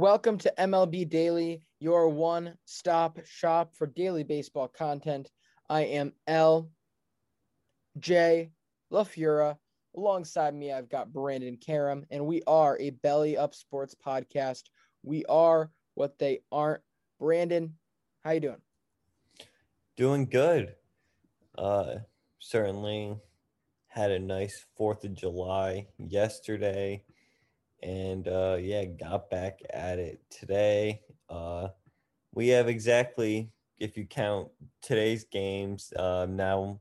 Welcome to MLB Daily, your one stop shop for daily baseball content. I am L. J. LaFura. Alongside me, I've got Brandon Karam, and we are a Belly Up Sports podcast. We are what they aren't. Brandon, how you doing? Doing good. Uh, certainly had a nice Fourth of July yesterday and uh, yeah, got back at it today. Uh, we have exactly, if you count today's games, uh, now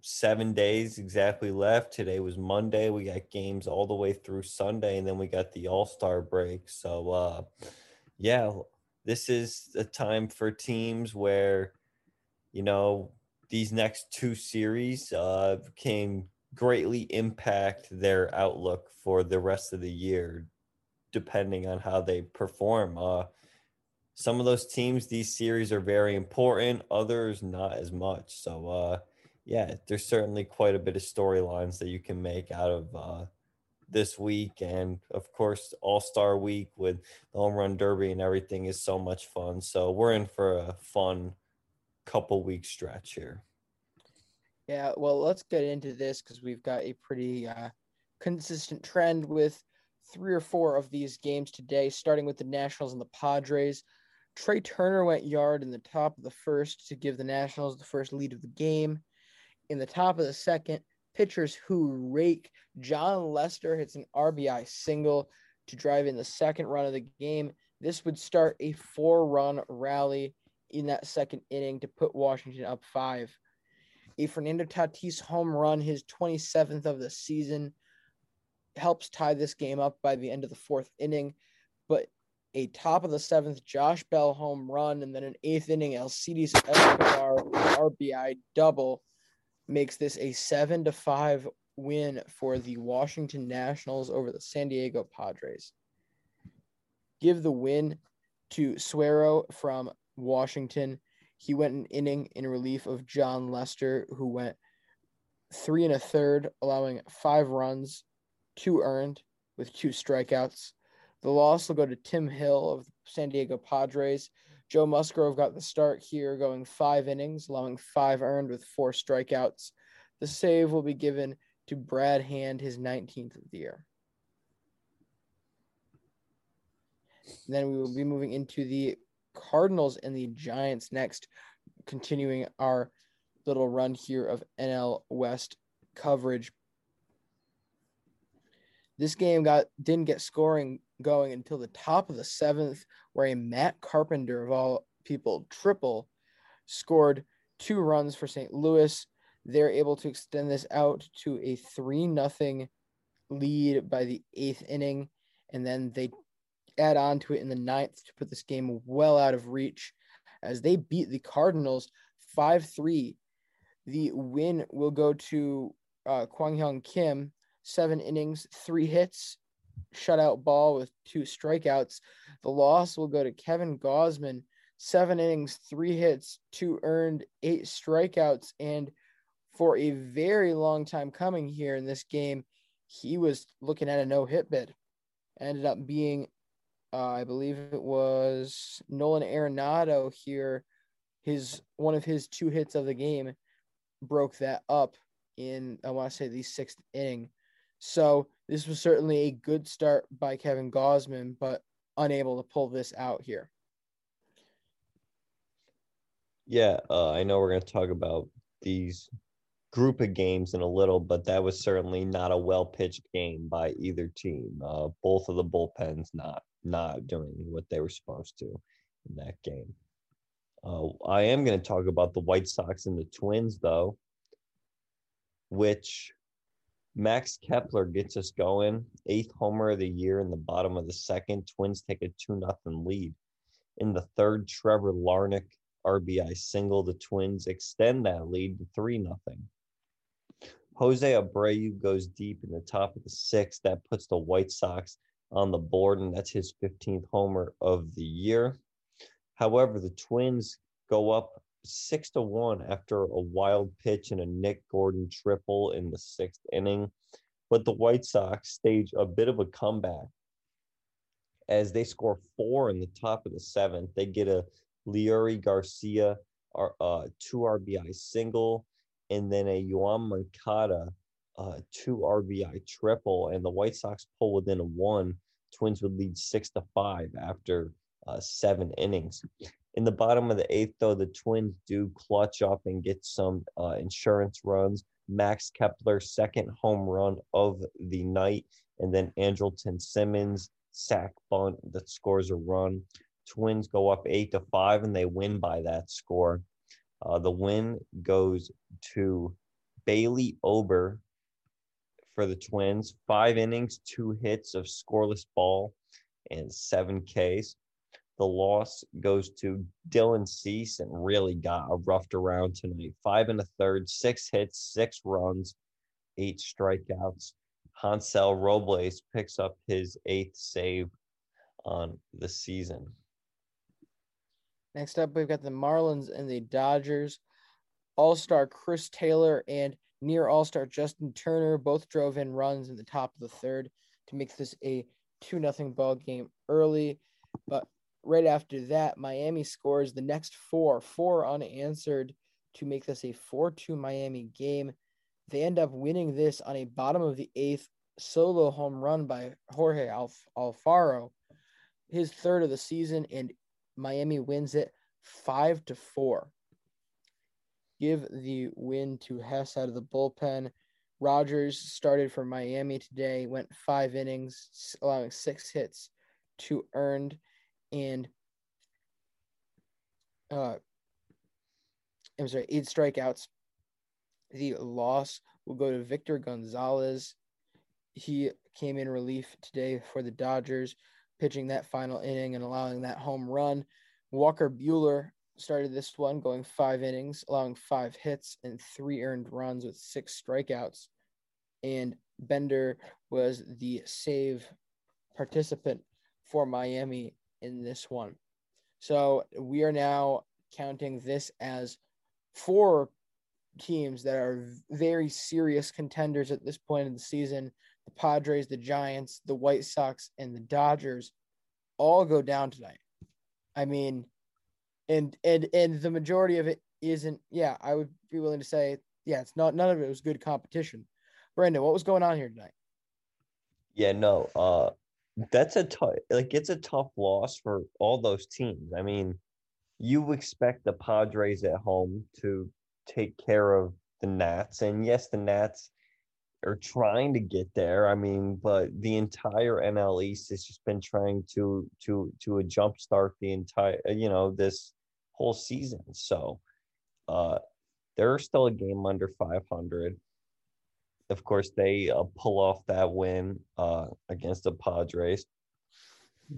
seven days exactly left. Today was Monday. We got games all the way through Sunday, and then we got the All Star break. So, uh, yeah, this is a time for teams where, you know, these next two series uh, can greatly impact their outlook for the rest of the year, depending on how they perform. Uh, some of those teams, these series are very important, others not as much. So, uh, yeah, there's certainly quite a bit of storylines that you can make out of uh, this week. And of course, All Star Week with the Home Run Derby and everything is so much fun. So, we're in for a fun couple week stretch here. Yeah, well, let's get into this because we've got a pretty uh, consistent trend with three or four of these games today, starting with the Nationals and the Padres. Trea Turner went yard in the top of the first to give the Nationals the first lead of the game. In the top of the second, pitchers who rake. Jon Lester hits an RBI single to drive in the second run of the game. This would start a four run rally in that second inning to put Washington up five. A Fernando Tatis home run, his 27th of the season, helps tie this game up by the end of the fourth inning. But a top of the seventh Josh Bell home run and then an eighth inning Alcides Escobar RBI double makes this a seven to five win for the Washington Nationals over the San Diego Padres. Give the win to Suero from Washington. He went an inning in relief of Jon Lester, who went three and a third, allowing five runs, two earned with two strikeouts. The loss will go to Tim Hill of San Diego Padres. Joe Musgrove got the start here, going five innings, allowing five earned with four strikeouts. The save will be given to Brad Hand, his 19th of the year. then we will be moving into the Cardinals and the Giants next, continuing our little run here of NL West coverage. This game got didn't get scoring going until the top of the seventh, where a Matt Carpenter of all people triple scored two runs for St. Louis. They're able to extend this out to a three nothing lead by the eighth inning, and then they add on to it in the ninth to put this game well out of reach as they beat the Cardinals 5 3. The win will go to uh, Kwang Hyun Kim, seven innings, three hits, shutout ball with two strikeouts. The loss will go to Kevin Gausman, seven innings, three hits, two earned, eight strikeouts. And for a very long time coming here in this game, he was looking at a no hit bid. Ended up being, uh, I believe it was Nolan Arenado here. His one of his two hits of the game broke that up in I want to say the sixth inning. So this was certainly a good start by Kevin Gausman, but unable to pull this out here. Yeah, uh, I know we're going to talk about these group of games in a little, but that was certainly not a well pitched game by either team. Uh, both of the bullpens not not doing what they were supposed to in that game. Uh, I am going to talk about the White Sox and the Twins, though, which Max Kepler gets us going. Eighth homer of the year in the bottom of the second. Twins take a 2 0 lead. In the third, Trevor Larnach RBI single. The Twins extend that lead to 3 0. Jose Abreu goes deep in the top of the sixth. That puts the White Sox on the board, and that's his 15th homer of the year. However, the Twins go up six to one after a wild pitch and a Nick Gordon triple in the sixth inning. But the White Sox stage a bit of a comeback as they score four in the top of the seventh. They get a Leury Garcia uh, two RBI single and then a Yoan Moncada uh, two RBI triple, and the White Sox pull within a one. Twins would lead six to five after uh, seven innings. In the bottom of the eighth, though, the Twins do clutch up and get some uh, insurance runs. Max Kepler, second home run of the night, and then Andrelton Simmons sac bunt that scores a run. Twins go up eight to five, and they win by that score. Uh, the win goes to Bailey Ober for the Twins. Five innings, two hits of scoreless ball, and seven Ks. The loss goes to Dylan Cease and really got roughed around tonight. Five and a third, six hits, six runs, eight strikeouts. Hansel Robles picks up his eighth save on the season. Next up, we've got the Marlins and the Dodgers. All star Chris Taylor and near all star Justin Turner both drove in runs in the top of the third to make this a 2 0 ball game early. But right after that, Miami scores the next four, four unanswered to make this a 4 2 Miami game. They end up winning this on a bottom of the eighth solo home run by Jorge Alf- Alfaro, his third of the season, and Miami wins it five to four. Give the win to Hess out of the bullpen. Rogers started for Miami today, went five innings, allowing six hits, two earned, and uh, I'm sorry, eight strikeouts. The loss will go to Victor Gonzalez. He came in relief today for the Dodgers pitching that final inning and allowing that home run. Walker Buehler started this one going five innings, allowing five hits and three earned runs with six strikeouts. And Bender was the save participant for Miami in this one. So we are now counting this as four teams that are very serious contenders at this point in the season the Padres, the Giants, the White Sox, and the Dodgers all go down tonight. I mean, and and and the majority of it isn't. Yeah, I would be willing to say, yeah, it's not. None of it was good competition. Brandon, what was going on here tonight? Yeah, no. Uh, that's a tough like it's a tough loss for all those teams. I mean, you expect the Padres at home to take care of the Nats, and yes, the Nats are trying to get there. I mean, but the entire NL East has just been trying to to to a jump start the entire you know this whole season. So, uh, they're still a game under 500 of course, they uh, pull off that win uh, against the Padres.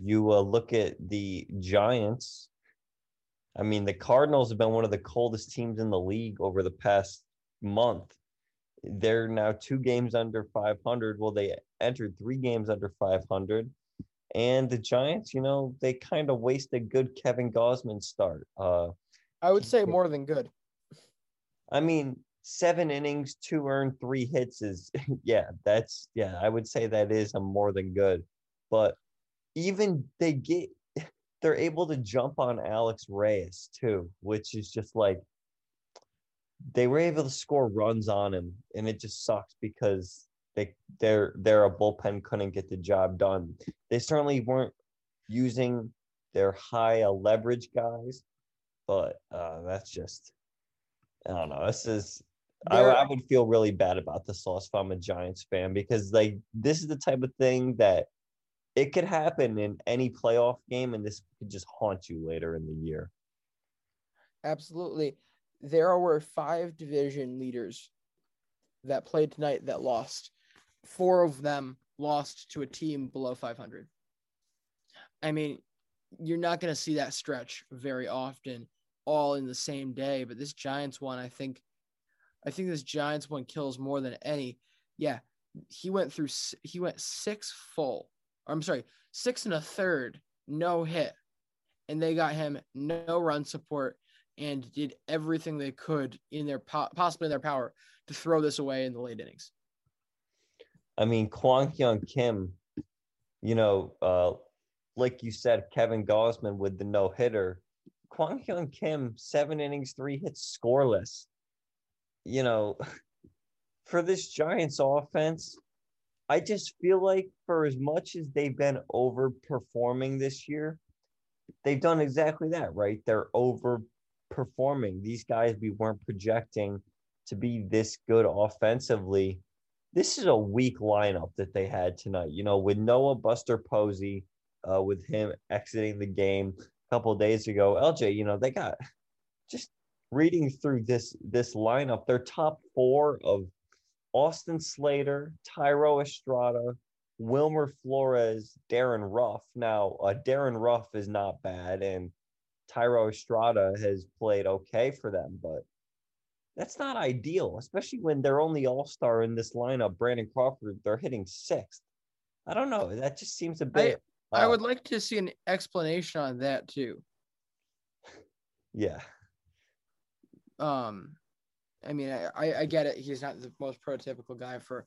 You uh, look at the Giants. I mean, the Cardinals have been one of the coldest teams in the league over the past month. They're now two games under 500. Well, they entered three games under 500. And the Giants, you know, they kind of wasted good Kevin Gausman start. Uh, I would say more than good. I mean, seven innings, two earned, three hits is yeah, that's yeah, I would say that is a more than good. But even they get they're able to jump on Alex Reyes too, which is just like they were able to score runs on him, and it just sucks because they their their bullpen couldn't get the job done. They certainly weren't using their high leverage guys, but uh, that's just I don't know. This is I, I, would feel really bad about this loss if I'm a Giants fan because like this is the type of thing that it could happen in any playoff game and this could just haunt you later in the year. Absolutely. There were five division leaders that played tonight that lost. Four of them lost to a team below 500. I mean, you're not going to see that stretch very often all in the same day, but this Giants one, I think – I think this Giants one kills more than any. Yeah, he went through. He went six full. I'm sorry, six and a third, no hit, and they got him no run support and did everything they could in their possibly in their power to throw this away in the late innings. I mean, Kwang Hyun Kim, you know, uh, like you said, Kevin Gausman with the no hitter. Kwang Hyun Kim, seven innings, three hits, scoreless you know, for this Giants offense, I just feel like for as much as they've been overperforming this year, they've done exactly that, right? They're overperforming. These guys we weren't projecting to be this good offensively. This is a weak lineup that they had tonight. You know, with Noah Buster Posey, uh, with him exiting the game a couple days ago, LJ, you know, they got just reading through this this lineup, their top four of Austin Slater, Thairo Estrada, Wilmer Flores, Darin Ruf. Now, uh, Darin Ruf is not bad, and Thairo Estrada has played okay for them, but that's not ideal, especially when they're only all star in this lineup. Brandon Crawford, they're hitting sixth. I don't know. That just seems a bit. I, I would like to see an explanation on that too. Yeah, um, I mean, I, I get it. He's not the most prototypical guy for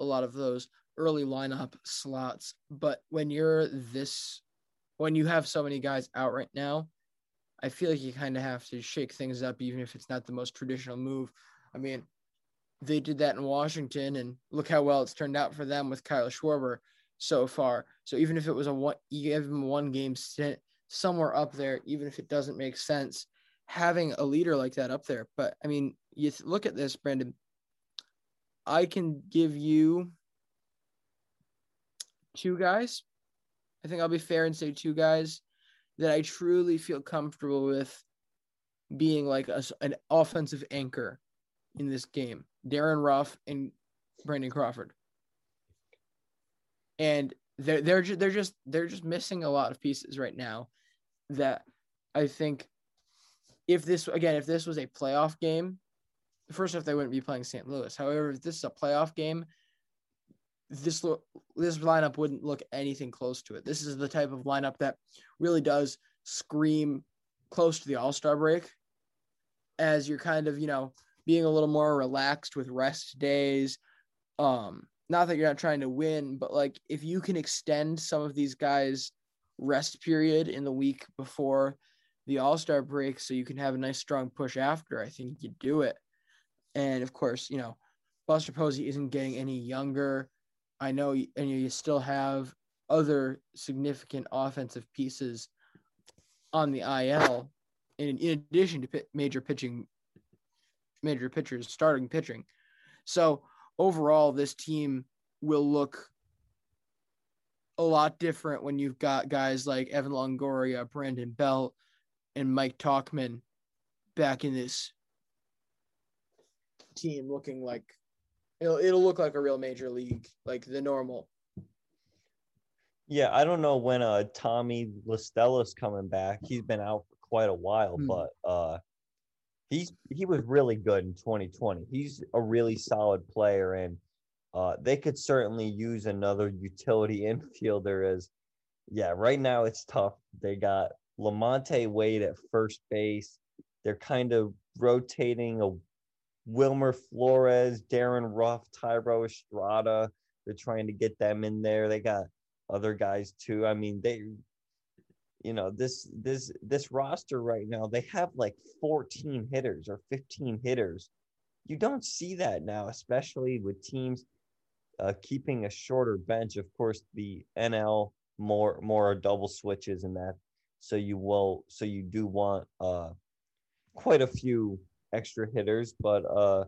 a lot of those early lineup slots. But when you're this, when you have so many guys out right now, I feel like you kind of have to shake things up, even if it's not the most traditional move. I mean, they did that in Washington, and look how well it's turned out for them with Kyle Schwarber so far. So even if it was a one, him one game stint somewhere up there, even if it doesn't make sense, having a leader like that up there. But I mean, you look at this, Brandon. I can give you two guys. I think I'll be fair and say two guys that I truly feel comfortable with being like a, an offensive anchor in this game Darin Ruf and Brandon Crawford. And they're they're just, they're just they're just missing a lot of pieces right now that I think if this again, if this was a playoff game, first off, they wouldn't be playing St. Louis. However, if this is a playoff game, this this lineup wouldn't look anything close to it. This is the type of lineup that really does scream close to the All Star break, as you're kind of you know being a little more relaxed with rest days. Um, not that you're not trying to win, but like if you can extend some of these guys' rest period in the week before the All Star break so you can have a nice strong push after, I think you do it. And of course, you know, Buster Posey isn't getting any younger. I know, and you still have other significant offensive pieces on the IL, in, in addition to major pitching, major pitchers starting pitching. So overall, this team will look a lot different when you've got guys like Evan Longoria, Brandon Belt, and Mike Tauchman back in this team looking like it'll it'll look like a real major league, like the normal. Yeah, I don't know when uh Tommy is coming back. He's been out for quite a while, hmm. but uh he's he was really good in 2020. He's a really solid player and uh they could certainly use another utility infielder as yeah, right now it's tough. They got Lamonte Wade at first base. They're kind of rotating a Wilmer Flores, Darin Ruf, Thairo Estrada. They're trying to get them in there. They got other guys too. I mean, they you know, this this this roster right now, they have like 14 hitters or 15 hitters. You don't see that now, especially with teams uh, keeping a shorter bench. Of course, the NL more more double switches and that. So you will so you do want uh quite a few extra hitters, but uh,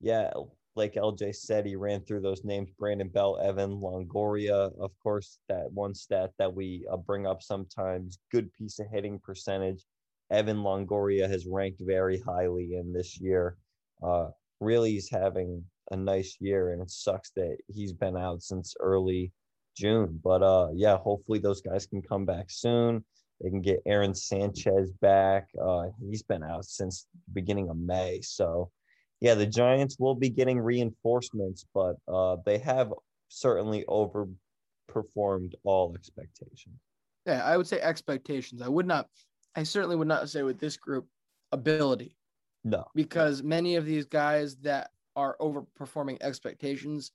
yeah, like LJ said, he ran through those names: Brandon Belt, Evan Longoria, of course. That one stat that we uh, bring up sometimes: good piece of hitting percentage. Evan Longoria has ranked very highly in this year. Uh, really, he's having a nice year, and it sucks that he's been out since early June. But uh, yeah, hopefully those guys can come back soon. They can get Aaron Sanchez back. Uh, he's been out since the beginning of May. So, yeah, the Giants will be getting reinforcements, but uh, they have certainly overperformed all expectations. Yeah, I would say expectations. I would not, I certainly would not say with this group ability. No. Because many of these guys that are overperforming expectations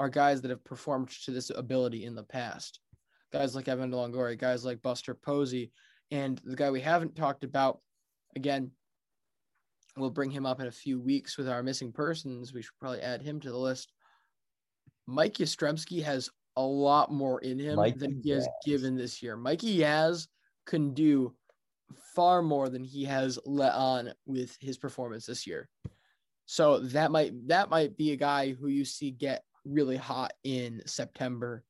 are guys that have performed to this ability in the past guys like Evan Longoria, guys like Buster Posey, and the guy we haven't talked about, again, we'll bring him up in a few weeks with our missing persons. We should probably add him to the list. Mike Yastrzemski has a lot more in him Mikey than he Yaz. has given this year. Mikey Yaz can do far more than he has let on with his performance this year. So that might that might be a guy who you see get really hot in September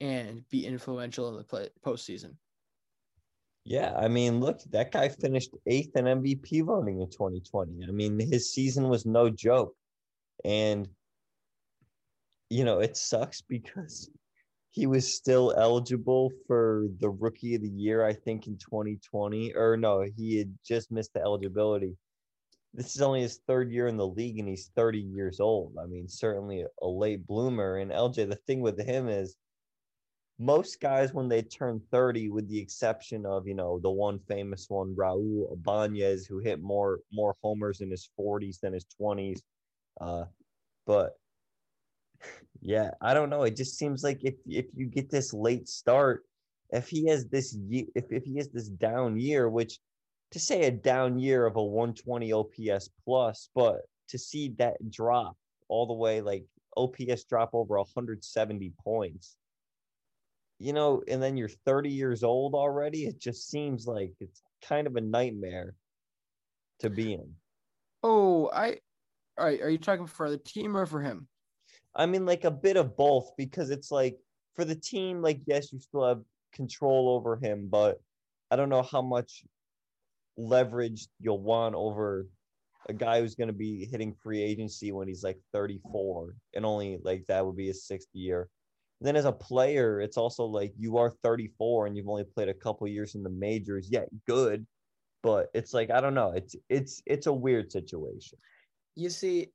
and be influential in the play, postseason. Yeah, I mean, look, that guy finished eighth in MVP voting in 2020. I mean, his season was no joke. And, you know, it sucks because he was still eligible for the rookie of the year, I think, in 2020. Or no, he had just missed the eligibility. This is only his third year in the league and he's 30 years old. I mean, certainly a late bloomer. And LJ, the thing with him is most guys when they turn 30 with the exception of you know the one famous one raul ibanez who hit more more homers in his 40s than his 20s uh, but yeah i don't know it just seems like if if you get this late start if he has this if, if he has this down year which to say a down year of a 120 ops plus but to see that drop all the way like ops drop over 170 points you know, and then you're 30 years old already, it just seems like it's kind of a nightmare to be in. Oh, I all right, are you talking for the team or for him? I mean like a bit of both because it's like for the team like yes, you still have control over him, but I don't know how much leverage you'll want over a guy who's going to be hitting free agency when he's like 34 and only like that would be his sixth year then as a player, it's also like you are 34 and you've only played a couple years in the majors. Yeah, good, but it's like I don't know. It's it's it's a weird situation. You see,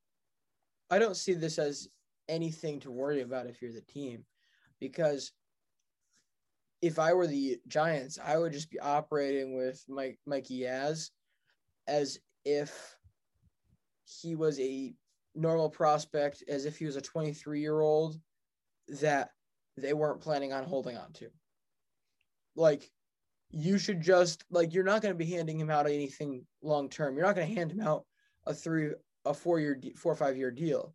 I don't see this as anything to worry about if you're the team, because if I were the Giants, I would just be operating with Mike Mikey Yaz as if he was a normal prospect, as if he was a 23 year old that they weren't planning on holding on to. Like, you should just like you're not going to be handing him out anything long term. You're not going to hand him out a three, a four year, four or five year deal.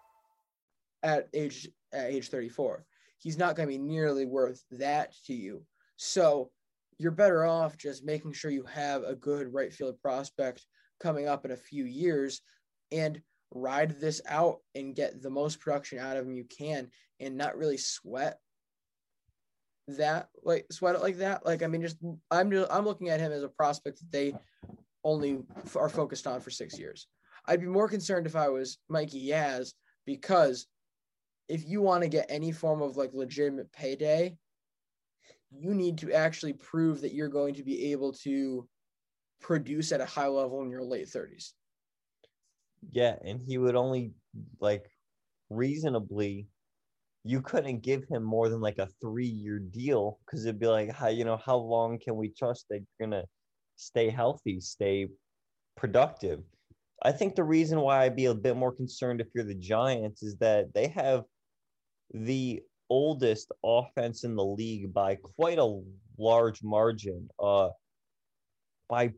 at age at age 34. He's not going to be nearly worth that to you. So you're better off just making sure you have a good right field prospect coming up in a few years and ride this out and get the most production out of him you can and not really sweat that like sweat it like that like i mean just i'm just i'm looking at him as a prospect that they only are focused on for six years i'd be more concerned if i was mikey yaz because if you want to get any form of like legitimate payday, you need to actually prove that you're going to be able to produce at a high level in your late 30s. Yeah, and he would only like reasonably you couldn't give him more than like a 3-year deal cuz it'd be like how you know how long can we trust that you're going to stay healthy, stay productive. I think the reason why I'd be a bit more concerned if you're the Giants is that they have the oldest offense in the league by quite a large margin. Uh, by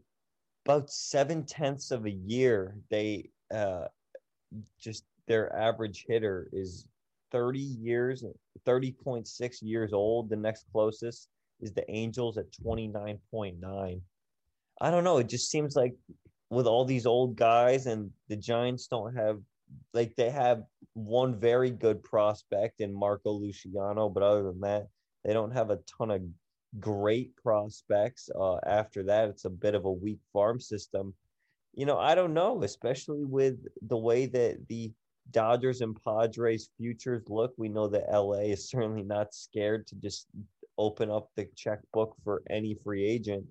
about seven tenths of a year, they uh, just their average hitter is 30 years, 30.6 years old. The next closest is the Angels at 29.9. I don't know. It just seems like with all these old guys and the Giants don't have like they have one very good prospect in Marco Luciano, but other than that, they don't have a ton of great prospects. Uh, after that, it's a bit of a weak farm system. You know, I don't know, especially with the way that the Dodgers and Padres futures look. We know that LA is certainly not scared to just open up the checkbook for any free agent.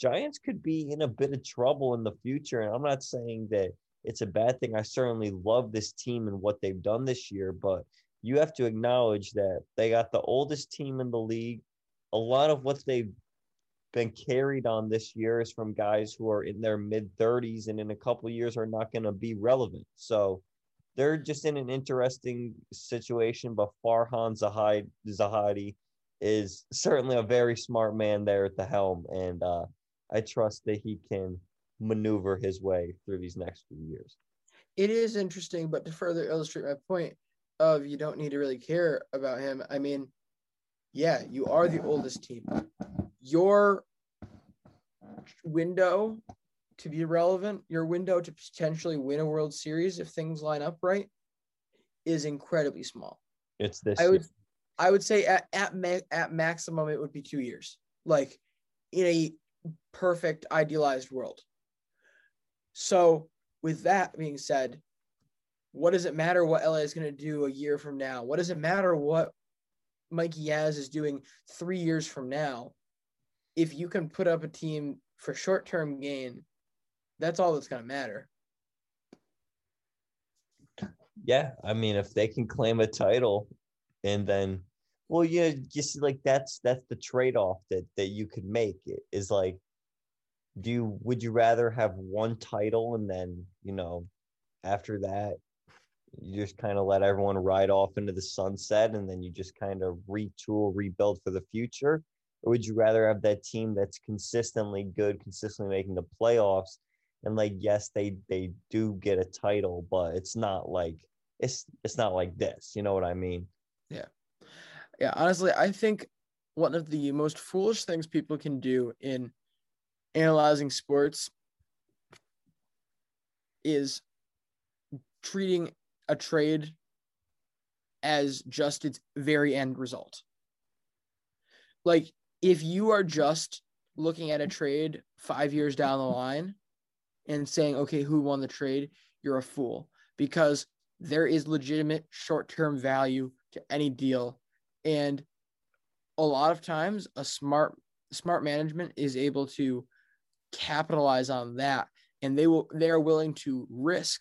Giants could be in a bit of trouble in the future. And I'm not saying that it's a bad thing. I certainly love this team and what they've done this year, but you have to acknowledge that they got the oldest team in the league. A lot of what they've been carried on this year is from guys who are in their mid 30s and in a couple years are not going to be relevant. So they're just in an interesting situation. But Farhan Zaidi, is certainly a very smart man there at the helm. And uh, I trust that he can maneuver his way through these next few years. It is interesting, but to further illustrate my point of you don't need to really care about him, I mean, yeah, you are the oldest team. Your window to be relevant, your window to potentially win a World Series if things line up right, is incredibly small. It's this. I would, year. I would say at at ma- at maximum it would be two years. Like in a perfect idealized world. So, with that being said, what does it matter what LA is going to do a year from now? What does it matter what Mikey Yaz is doing three years from now? If you can put up a team for short term gain, that's all that's going to matter. Yeah. I mean, if they can claim a title and then, well, yeah, just like that's that's the trade off that that you could make is like do you would you rather have one title and then you know after that you just kind of let everyone ride off into the sunset and then you just kind of retool rebuild for the future? Or would you rather have that team that's consistently good consistently making the playoffs and like yes they they do get a title but it's not like it's it's not like this you know what i mean? Yeah. Yeah honestly i think one of the most foolish things people can do in analyzing sports is treating a trade as just its very end result. Like if you are just looking at a trade five years down the line and saying, okay, who won the trade? You're a fool because there is legitimate short term value to any deal. And a lot of times, a smart smart management is able to capitalize on that. And they will they are willing to risk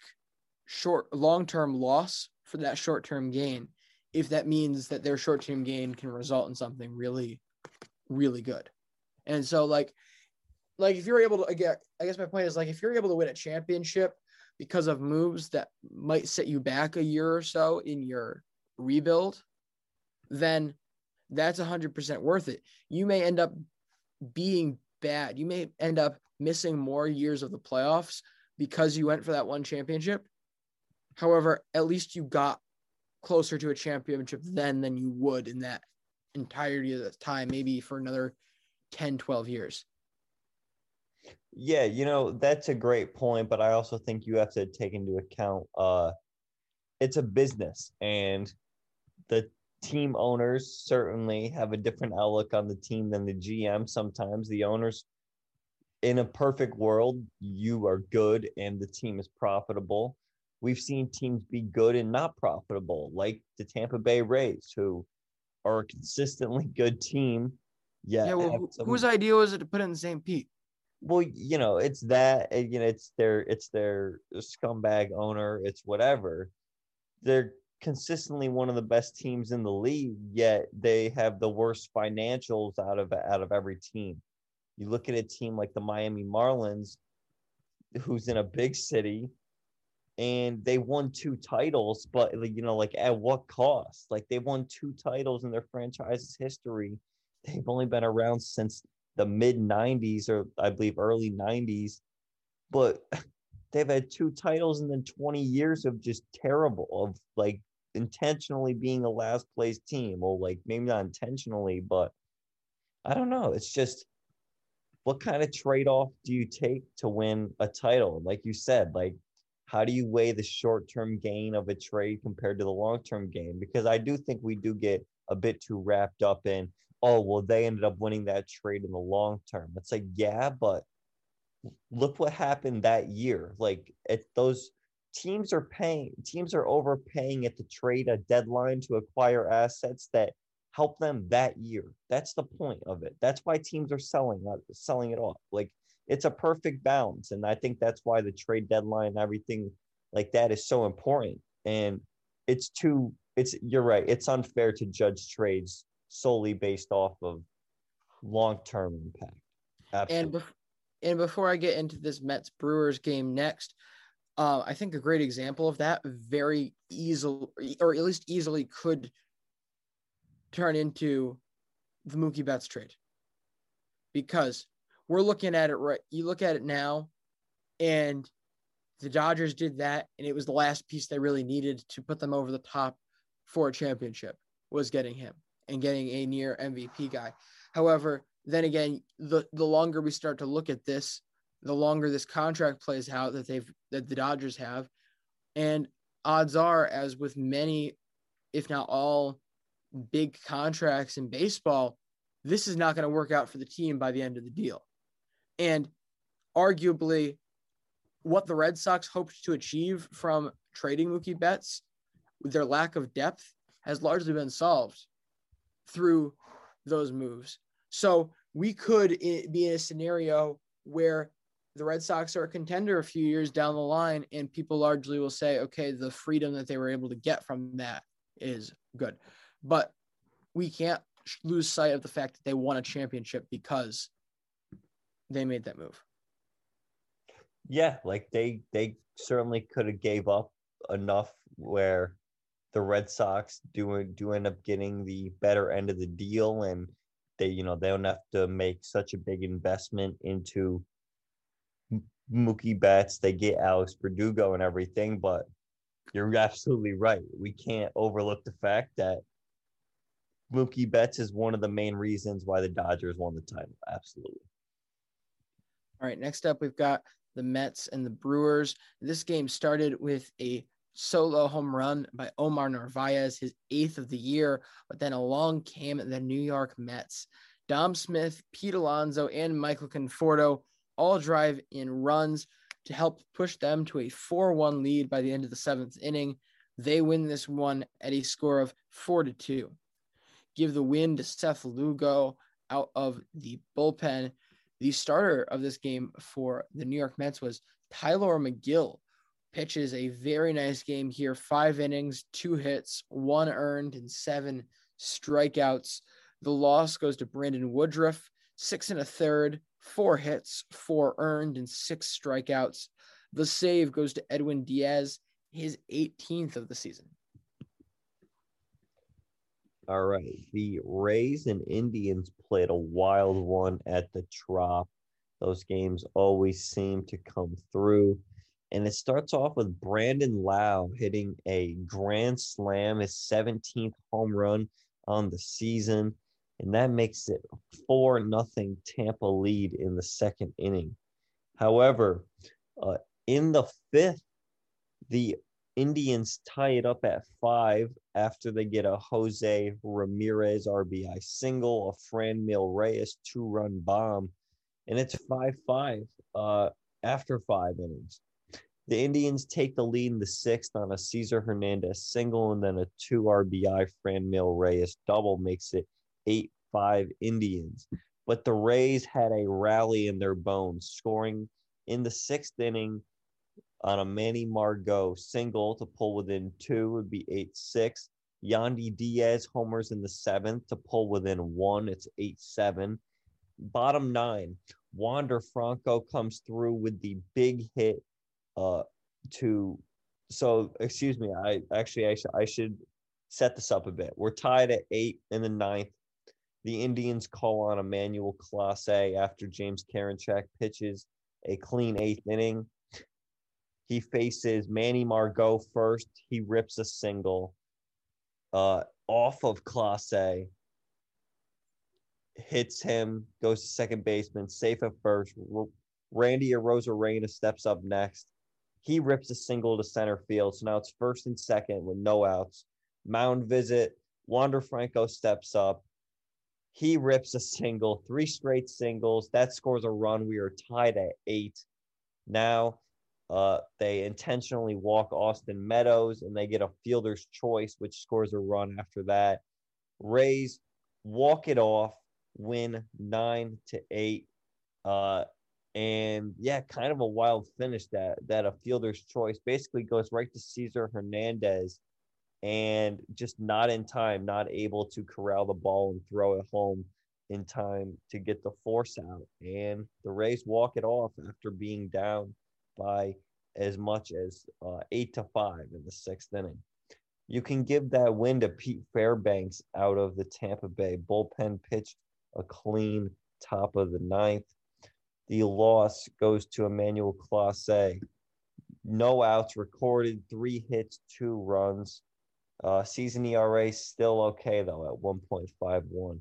short long-term loss for that short-term gain if that means that their short-term gain can result in something really really good. And so like like if you're able to again i guess my point is like if you're able to win a championship because of moves that might set you back a year or so in your rebuild then that's 100% worth it. You may end up being bad. You may end up missing more years of the playoffs because you went for that one championship. However at least you got closer to a championship then than you would in that entirety of the time maybe for another 10 12 years. Yeah, you know, that's a great point, but I also think you have to take into account uh it's a business and the team owners certainly have a different outlook on the team than the GM. Sometimes the owners in a perfect world, you are good and the team is profitable. We've seen teams be good and not profitable, like the Tampa Bay Rays, who are a consistently good team. Yeah, yeah well, some... whose idea was it to put in the same Pete? well you know it's that you know it's their it's their scumbag owner it's whatever they're consistently one of the best teams in the league yet they have the worst financials out of out of every team. You look at a team like the Miami Marlins who's in a big city and they won two titles but you know like at what cost? Like they won two titles in their franchise's history. They've only been around since the mid 90s or I believe early 90s, but they've had two titles and then 20 years of just terrible, of like intentionally being a last place team. Well, like maybe not intentionally, but I don't know. It's just what kind of trade off do you take to win a title? Like you said, like how do you weigh the short term gain of a trade compared to the long term gain? Because I do think we do get a bit too wrapped up in oh well they ended up winning that trade in the long term it's like yeah but look what happened that year like it those teams are paying teams are overpaying at the trade a deadline to acquire assets that help them that year that's the point of it that's why teams are selling uh, selling it off like it's a perfect balance and i think that's why the trade deadline and everything like that is so important and it's too it's you're right it's unfair to judge trades solely based off of long-term impact. Absolutely. And bef- and before I get into this Mets Brewers game next, uh, I think a great example of that very easily, or at least easily, could turn into the Mookie Betts trade because we're looking at it right. You look at it now, and the Dodgers did that, and it was the last piece they really needed to put them over the top for a championship was getting him and getting a near MVP guy. However, then again, the the longer we start to look at this, the longer this contract plays out that they've that the Dodgers have, and odds are, as with many, if not all, big contracts in baseball, this is not going to work out for the team by the end of the deal. And arguably, what the Red Sox hoped to achieve from trading Mookie Betts, their lack of depth, has largely been solved through those moves. So we could eh, be in a scenario where the Red Sox are a contender a few years down the line, and people largely will say, okay, the freedom that they were able to get from that is good. But we can't lose sight of the fact that they won a championship because they made that move. Yeah, like they they certainly could have gave up enough where the Red Sox do do end up getting the better end of the deal, and they you know they don't have to make such a big investment into Mookie Betts. They get Alex Verdugo and everything, but you're absolutely right. We can't overlook the fact that Mookie Betts is one of the main reasons why the Dodgers won the title. Absolutely. All right, next up we've got the Mets and the Brewers. This game started with a solo home run by Omar Narvaez, his eighth of the year. But then along came the New York Mets. Dom Smith, Pete Alonso, and Michael Conforto all drive in runs to help push them to a 4 1 lead by the end of the seventh inning. They win this one at a score of 4 to 2. Give the win to Seth Lugo out of the bullpen. The starter of this game for the New York Mets was Tylor Megill. Pitches a very nice game here. Five innings, two hits, one earned, and seven strikeouts. The loss goes to Brandon Woodruff, six and a third, four hits, four earned, and six strikeouts. The save goes to Edwin Diaz, his 18th of the season. All right. The Rays and Indians played a wild one at the Trop. Those games always seem to come through. And it starts off with Brandon Lowe hitting a grand slam, his 17th home run on the season. And that makes it 4 nothing Tampa lead in the second inning. However, uh, in the fifth, the Indians tie it up at five after they get a Jose Ramirez RBI single, a Fran Franmil Reyes two run bomb, and it's 5 5 uh, after five innings. The Indians take the lead in the sixth on a Cesar Hernandez single, and then a two RBI Fran Franmil Reyes double makes it 8 5 Indians. But the Rays had a rally in their bones, scoring in the sixth inning on a Manny Margot single to pull within two would be 8 6. Yandy Diaz homers in the seventh to pull within one. It's 8 7. Bottom nine, Wander Franco comes through with the big hit uh, to. So, excuse me, I actually I, sh- I should set this up a bit. We're tied at eight in the ninth. The Indians call on Emmanuel Clase after James Karinchak pitches a clean eighth inning. He faces Manny Margot first. He rips a single uh, off of Clase, hits him, goes to second baseman, safe at first. Randy Arozarena steps up next. He rips a single to center field. So now it's first and second with no outs. Mound visit. Wander Franco steps up. He rips a single, three straight singles. That scores a run. We are tied at eight. Now uh, they intentionally walk Austin Meadows and they get a fielder's choice, which scores a run after that. Rays walk it off, win nine to eight. Uh, and yeah, kind of a wild finish that that a fielder's choice basically goes right to Cesar Hernandez and just not in time, not able to corral the ball and throw it home in time to get the force out. And the Rays walk it off after being down by as much as uh, eight to five in the sixth inning. You can give that win to Pete Fairbanks out of the Tampa Bay bullpen, pitched a clean top of the ninth. The loss goes to Emmanuel Clase. No outs recorded, three hits, two runs. Uh, season ERA still okay though at 1.51.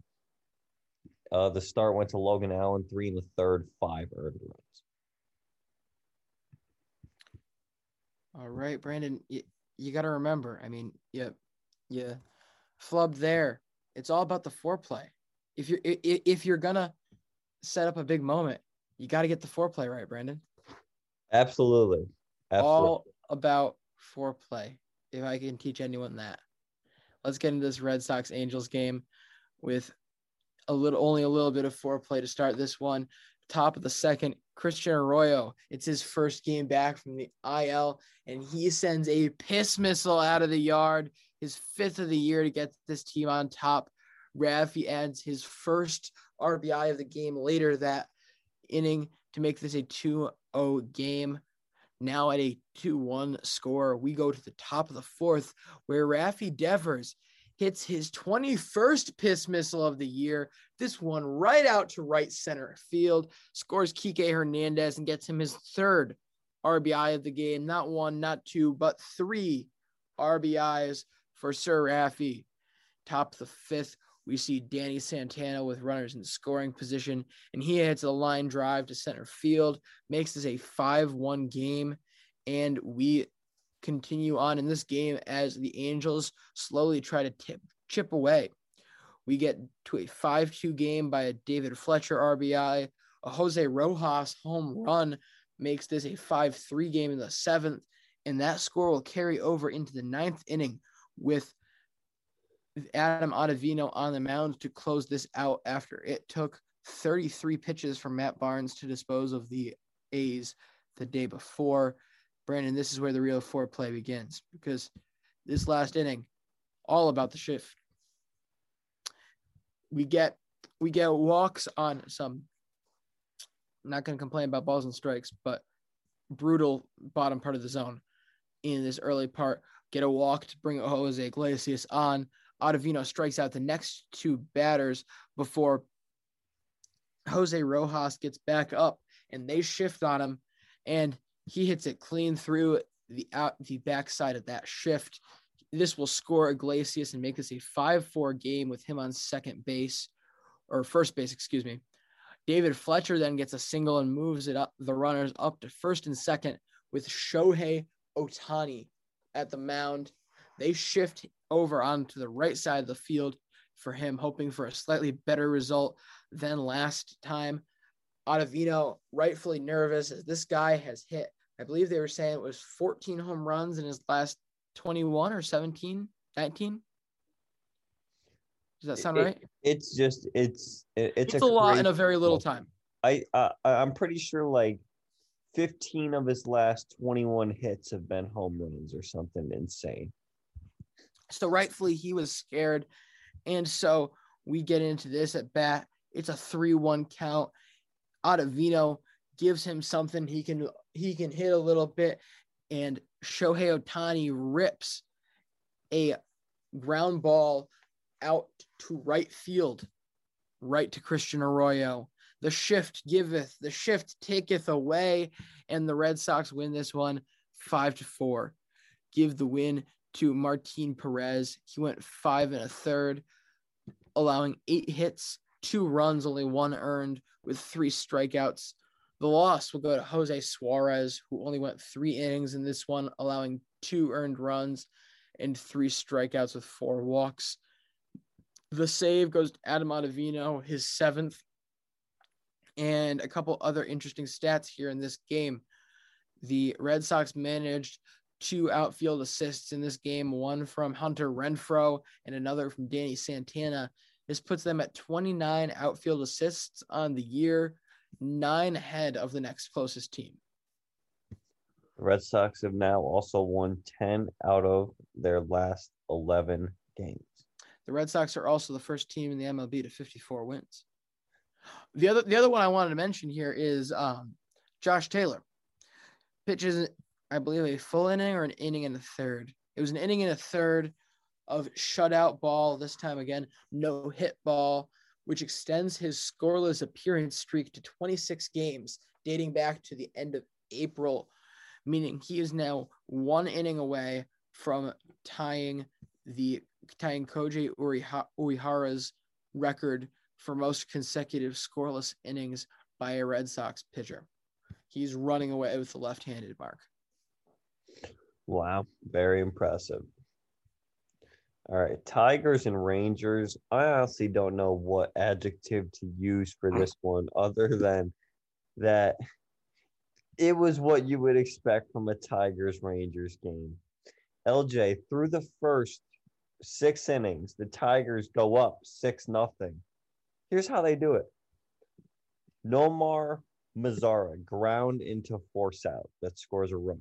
Uh, the start went to Logan Allen, three in the third, five earned runs. All right, Brandon, you, you got to remember. I mean, you yeah, flubbed there. It's all about the foreplay. If you're if you're gonna set up a big moment, you got to get the foreplay right, Brandon. Absolutely. Absolutely. All about foreplay. If I can teach anyone that. Let's get into this Red Sox Angels game with a little only a little bit of foreplay to start this one. Top of the second, Christian Arroyo. It's his first game back from the IL, and he sends a piss missile out of the yard, his fifth of the year to get this team on top. Rafi adds his first RBI of the game later that inning to make this a 2 0 game. Now at a 2 1 score, we go to the top of the fourth where Rafi Devers hits his 21st piss missile of the year. This one right out to right center field, scores Kike Hernandez and gets him his third RBI of the game. Not one, not two, but three RBIs for Sir Rafi. Top the fifth, we see Danny Santana with runners in scoring position, and he hits a line drive to center field, makes this a 5 1 game, and we continue on in this game as the Angels slowly try to tip, chip away. We get to a 5 2 game by a David Fletcher RBI. A Jose Rojas home run makes this a 5 3 game in the seventh. And that score will carry over into the ninth inning with Adam Ottavino on the mound to close this out after it took 33 pitches from Matt Barnes to dispose of the A's the day before. Brandon, this is where the real foreplay begins because this last inning, all about the shift. We get we get walks on some. I'm not going to complain about balls and strikes, but brutal bottom part of the zone in this early part. Get a walk to bring Jose Iglesias on. Ottavino strikes out the next two batters before Jose Rojas gets back up and they shift on him and he hits it clean through the out the backside of that shift. This will score Iglesias and make this a 5-4 game with him on second base or first base, excuse me. David Fletcher then gets a single and moves it up the runners up to first and second with Shohei Ohtani at the mound. They shift over onto the right side of the field for him, hoping for a slightly better result than last time. Ottavino rightfully nervous as this guy has hit, I believe they were saying it was 14 home runs in his last 21 or 17, 19. Does that sound It- right? It's just it's it- it's, It's a lot in a very little time. I uh, I'm pretty sure like 15 of his last 21 hits have been home runs or something insane. So rightfully he was scared. And so we get into this at bat. It's a 3-1 count. Ottavino gives him something he can he can hit a little bit and Shohei Ohtani rips a ground ball out to right field, right to Christian Arroyo. The shift giveth, the shift taketh away, and the Red Sox win this one five to four. Give the win to Martin Perez. He went five and a third, allowing eight hits, two runs, only one earned, with three strikeouts. The loss will go to Jose Suarez, who only went three innings in this one, allowing two earned runs and three strikeouts with four walks. The save goes to Adam Ottavino, his seventh, and a couple other interesting stats here in this game. The Red Sox managed two outfield assists in this game, one from Hunter Renfroe and another from Danny Santana. This puts them at 29 outfield assists on the year, nine ahead of the next closest team. The Red Sox have now also won 10 out of their last 11 games. The Red Sox are also the first team in the MLB to 54 wins. The other the other one I wanted to mention here is um, Josh Taylor pitches, I believe, a full inning or an inning and a third. It was an inning and a third of shutout ball. This time again, no hit ball, which extends his scoreless appearance streak to 26 games, dating back to the end of April, meaning he is now one inning away from tying the tying Koji Uehara's record for most consecutive scoreless innings by a Red Sox pitcher. He's running away with the left-handed mark. Wow, very impressive. All right, Tigers and Rangers. I honestly don't know what adjective to use for this one other than that it was what you would expect from a Tigers Rangers game. LJ, through the first six innings, the Tigers go up six nothing. Here's how they do it. Nomar Mazara ground into force out that scores a run.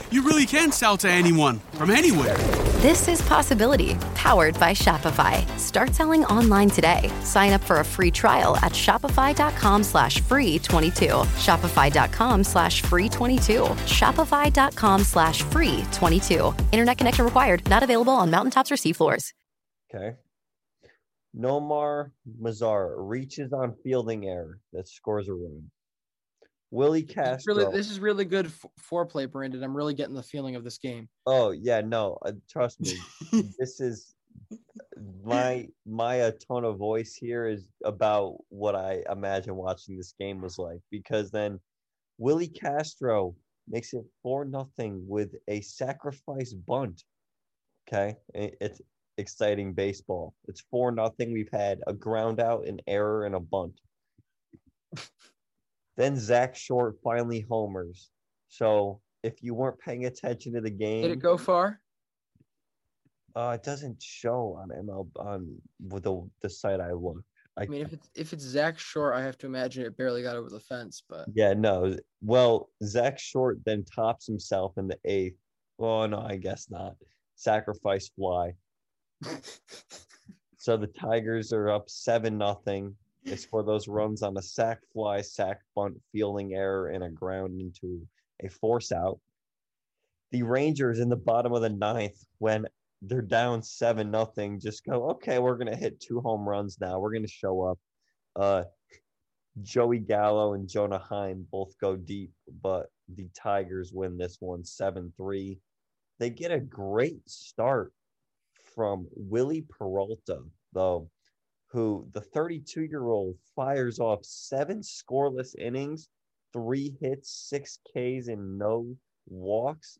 you really can sell to anyone from anywhere. This is Possibility, powered by Shopify. Start selling online today. Sign up for a free trial at shopify.com slash free 22. Shopify.com slash free 22. Shopify.com slash free 22. Internet connection required. Not available on mountaintops or seafloors. Okay. Nomar Mazar reaches on fielding error that scores a run. Willi Castro. really, this is really good f- foreplay, Brandon. I'm really getting the feeling of this game. Oh yeah, no, uh, trust me. this is my my uh, tone of voice here is about what I imagine watching this game was like because then Willi Castro makes it four nothing with a sacrifice bunt. Okay, it's exciting baseball. It's four nothing. We've had a ground out, an error, and a bunt. then Zack Short finally homers. So if you weren't paying attention to the game, Did it go far? uh, it doesn't show on ML on with the the site I looked. I, I mean, if it's if it's Zack Short, I have to imagine it barely got over the fence. But yeah, no. Well, Zack Short then tops himself in the eighth. Oh no, I guess not. Sacrifice fly. so the Tigers are up seven nothing. They for those runs on a sac fly, sac bunt, fielding error, and a ground into a force out. The Rangers in the bottom of the ninth, when they're down seven nothing, just go, okay, we're gonna hit two home runs now. We're gonna show up. Uh Joey Gallo and Jonah Heim both go deep, but the Tigers win this one 7 3. They get a great start from Wily Peralta, though, who the 32 year old fires off seven scoreless innings, three hits, six Ks, and no walks.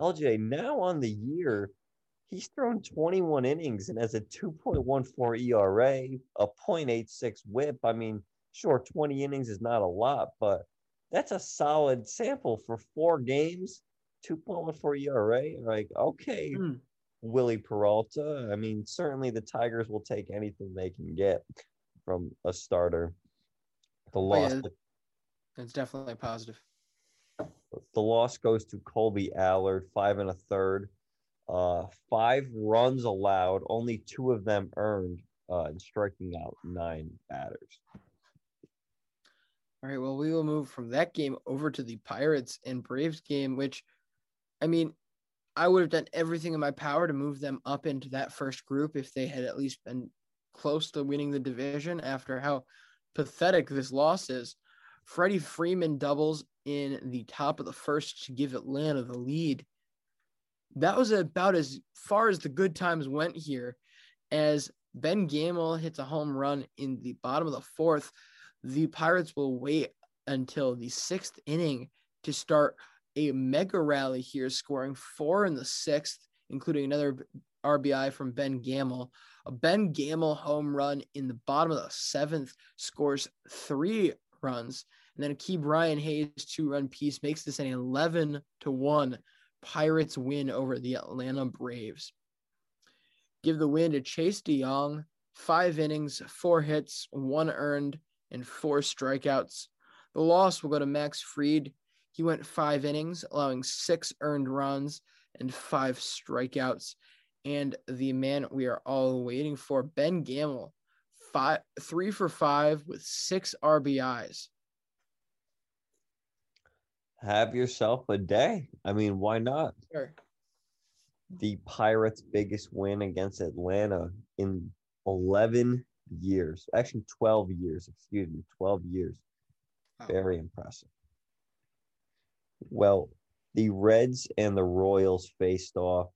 LJ, now on the year, he's thrown 21 innings and has a 2.14 ERA, a 0.86 whip. I mean, sure, 20 innings is not a lot, but that's a solid sample for four games, 2.14 ERA. Like, okay, hmm. Wily Peralta. I mean, certainly the Tigers will take anything they can get from a starter. The Oh, loss, yeah. it's definitely positive. the loss goes to Kolby Allard, five and a third. Uh, five runs allowed, only two of them earned, uh, and striking out nine batters. All right, well, we will move from that game over to the Pirates and Braves game, which, I mean, I would have done everything in my power to move them up into that first group if they had at least been close to winning the division after how pathetic this loss is. Freddie Freeman doubles in the top of the first to give Atlanta the lead. That was about as far as the good times went here, as Ben Gamel hits a home run in the bottom of the fourth the Pirates will wait until the sixth inning to start a mega rally here, scoring four in the sixth, including another RBI from Ben Gamel. A Ben Gamel home run in the bottom of the seventh scores three runs. And then a Ke'Bryan Hayes two run piece makes this an 11 to 1 Pirates win over the Atlanta Braves. Give the win to Chase De Jong, five innings, four hits, one earned, and four strikeouts. The loss will go to Max Fried. He went five innings, allowing six earned runs and five strikeouts. And the man we are all waiting for, Ben Gamel, five, three for five with six RBIs. Have yourself a day. I mean, why not? Sure. The Pirates' biggest win against Atlanta in 11 years, actually 12 years, excuse me, 12 years. Very impressive. Well, the Reds and the Royals faced off,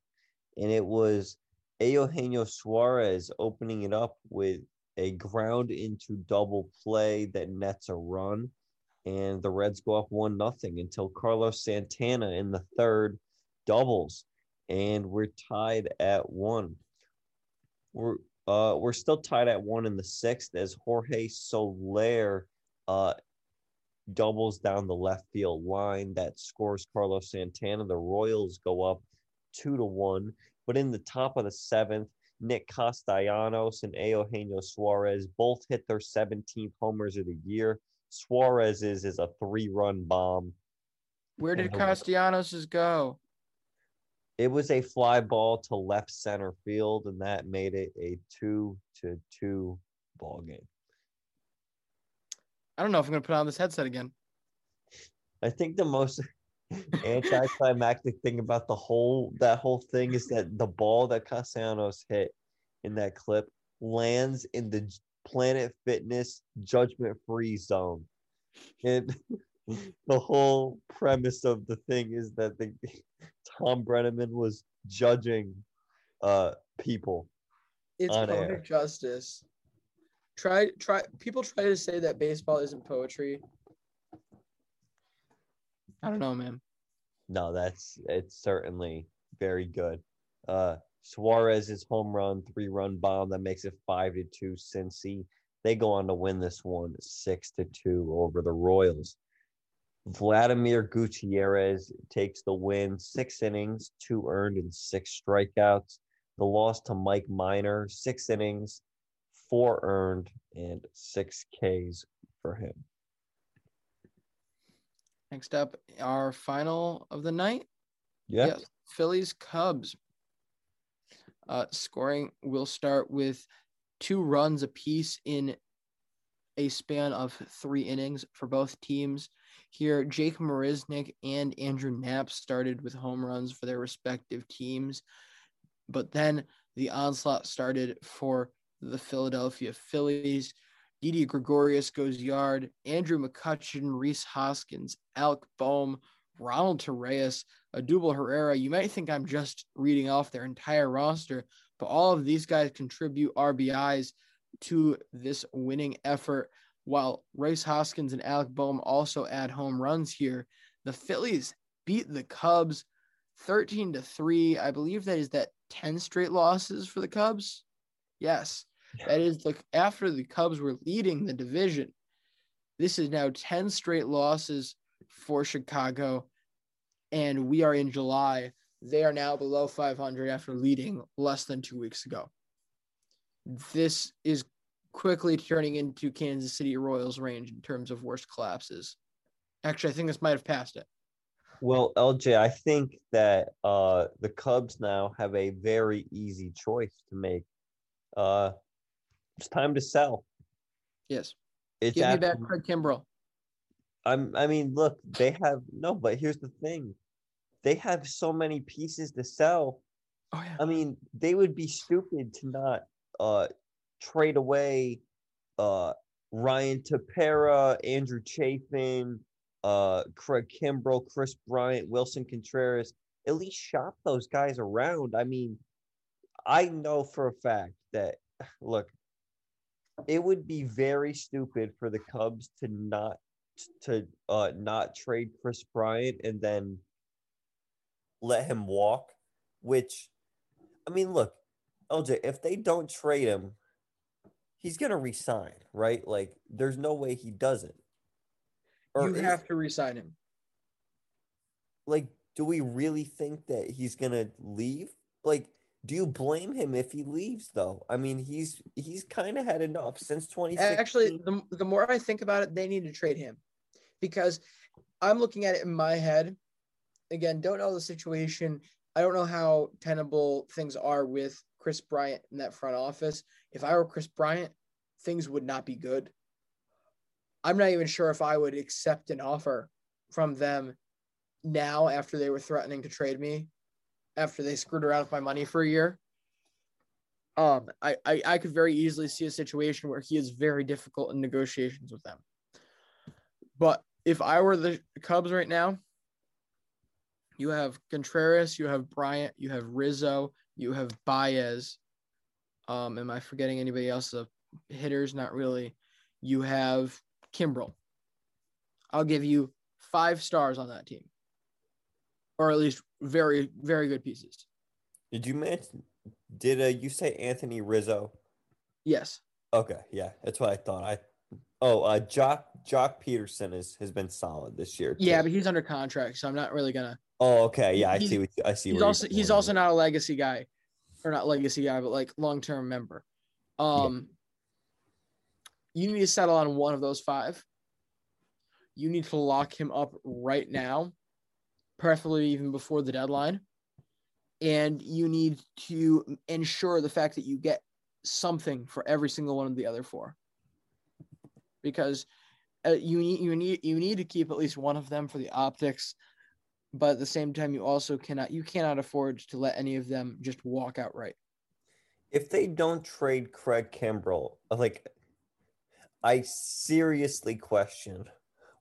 and it was Eugenio Suarez opening it up with a ground into double play that nets a run, and the Reds go up one nothing until Carlos Santana in the third doubles, and we're tied at one. We're Uh, we're still tied at one in the sixth as Jorge Soler uh, doubles down the left field line that scores Carlos Santana. The Royals go up two to one. But in the top of the seventh, Nick Castellanos and Eugenio Suarez both hit their 17th homers of the year. Suarez's is a three run bomb. Where did Castellanos go? It was a fly ball to left center field, and that made it a two to two ball game. I don't know if I'm gonna put on this headset again. I think the most anticlimactic thing about the whole that whole thing is that the ball that Castellanos hit in that clip lands in the Planet Fitness judgment free zone. And the whole premise of the thing is that the Thom Brennaman was judging uh people. It's poetic justice. Try try people try to say that baseball isn't poetry. I don't know, man. No, that's it's certainly very good. Uh Suarez's home run, three run bomb that makes it five to two Cincy. They go on to win this one six to two over the Royals. Vladimir Gutierrez takes the win, six innings, two earned, and six strikeouts. The loss to Mike Minor, six innings, four earned, and six Ks for him. Next up, our final of the night. Yeah. Yes, Phillies Cubs. Uh, scoring will start with two runs apiece in a span of three innings for both teams. Here, Jake Marisnick and Andrew Knapp started with home runs for their respective teams, but then the onslaught started for the Philadelphia Phillies. Didi Gregorius goes yard. Andrew McCutchen, Rhys Hoskins, Alec Bohm, Ronald Torreyes, Odubel Herrera. You might think I'm just reading off their entire roster, but all of these guys contribute RBIs to this winning effort. While Rhys Hoskins and Alec Bohm also add home runs here, the Phillies beat the Cubs 13 to 3. I believe that is that 10 straight losses for the Cubs. Yes. That is the after the Cubs were leading the division. This is now 10 straight losses for Chicago and we are in July. They are now below 500 after leading less than 2 weeks ago. This is quickly turning into Kansas City Royals range in terms of worst collapses. Actually, I think this might have passed it. Well, LJ, I think that uh, the Cubs now have a very easy choice to make. Uh, it's time to sell. Yes. It's Give me back Craig Kimbrel. I'm. I mean, look, they have no, but here's the thing: they have so many pieces to sell. Oh yeah. I mean, they would be stupid to not uh trade away uh Ryan Tepera, Andrew Chafin, uh Craig Kimbrel, Kris Bryant, Willson Contreras. At least shop those guys around. I mean, I know for a fact that look, it would be very stupid for the Cubs to not to uh not trade Kris Bryant and then let him walk, which I mean, look, LJ, if they don't trade him, he's gonna resign, right? Like, there's no way he doesn't. You is- have to resign him. like, do we really think that he's gonna leave? Like, do you blame him if he leaves though? I mean, he's he's kind of had enough since 2016. Actually, the, the more I think about it, they need to trade him because I'm looking at it in my head. Again, don't know the situation. I don't know how tenable things are with Kris Bryant in that front office. If I were Kris Bryant, things would not be good. I'm not even sure if I would accept an offer from them now after they were threatening to trade me, after they screwed around with my money for a year. Um, I, I, I could very easily see a situation where he is very difficult in negotiations with them. But if I were the Cubs right now, you have Contreras, you have Bryant, you have Rizzo, you have Baez. Um, am I forgetting anybody else? The hitters, not really. You have Kimbrel. I'll give you five stars on that team, or at least very, very good pieces. Did you mention? Did uh, you say Anthony Rizzo? Yes. Okay, yeah, that's what I thought. I oh, uh, Joc Joc Pederson is has been solid this year. Too. Yeah, but he's under contract, so I'm not really gonna. Oh, okay, yeah, I He's- see. What, I see. He's also he's also not a legacy guy, or not legacy guy, but like long term member. Um, you need to settle on one of those five. You need to lock him up right now, preferably even before the deadline, and you need to ensure the fact that you get something for every single one of the other four, because uh, you need you need you need to keep at least one of them for the optics but at the same time you also cannot you cannot afford to let any of them just walk outright. If they don't trade Craig Kimbrel, like I seriously question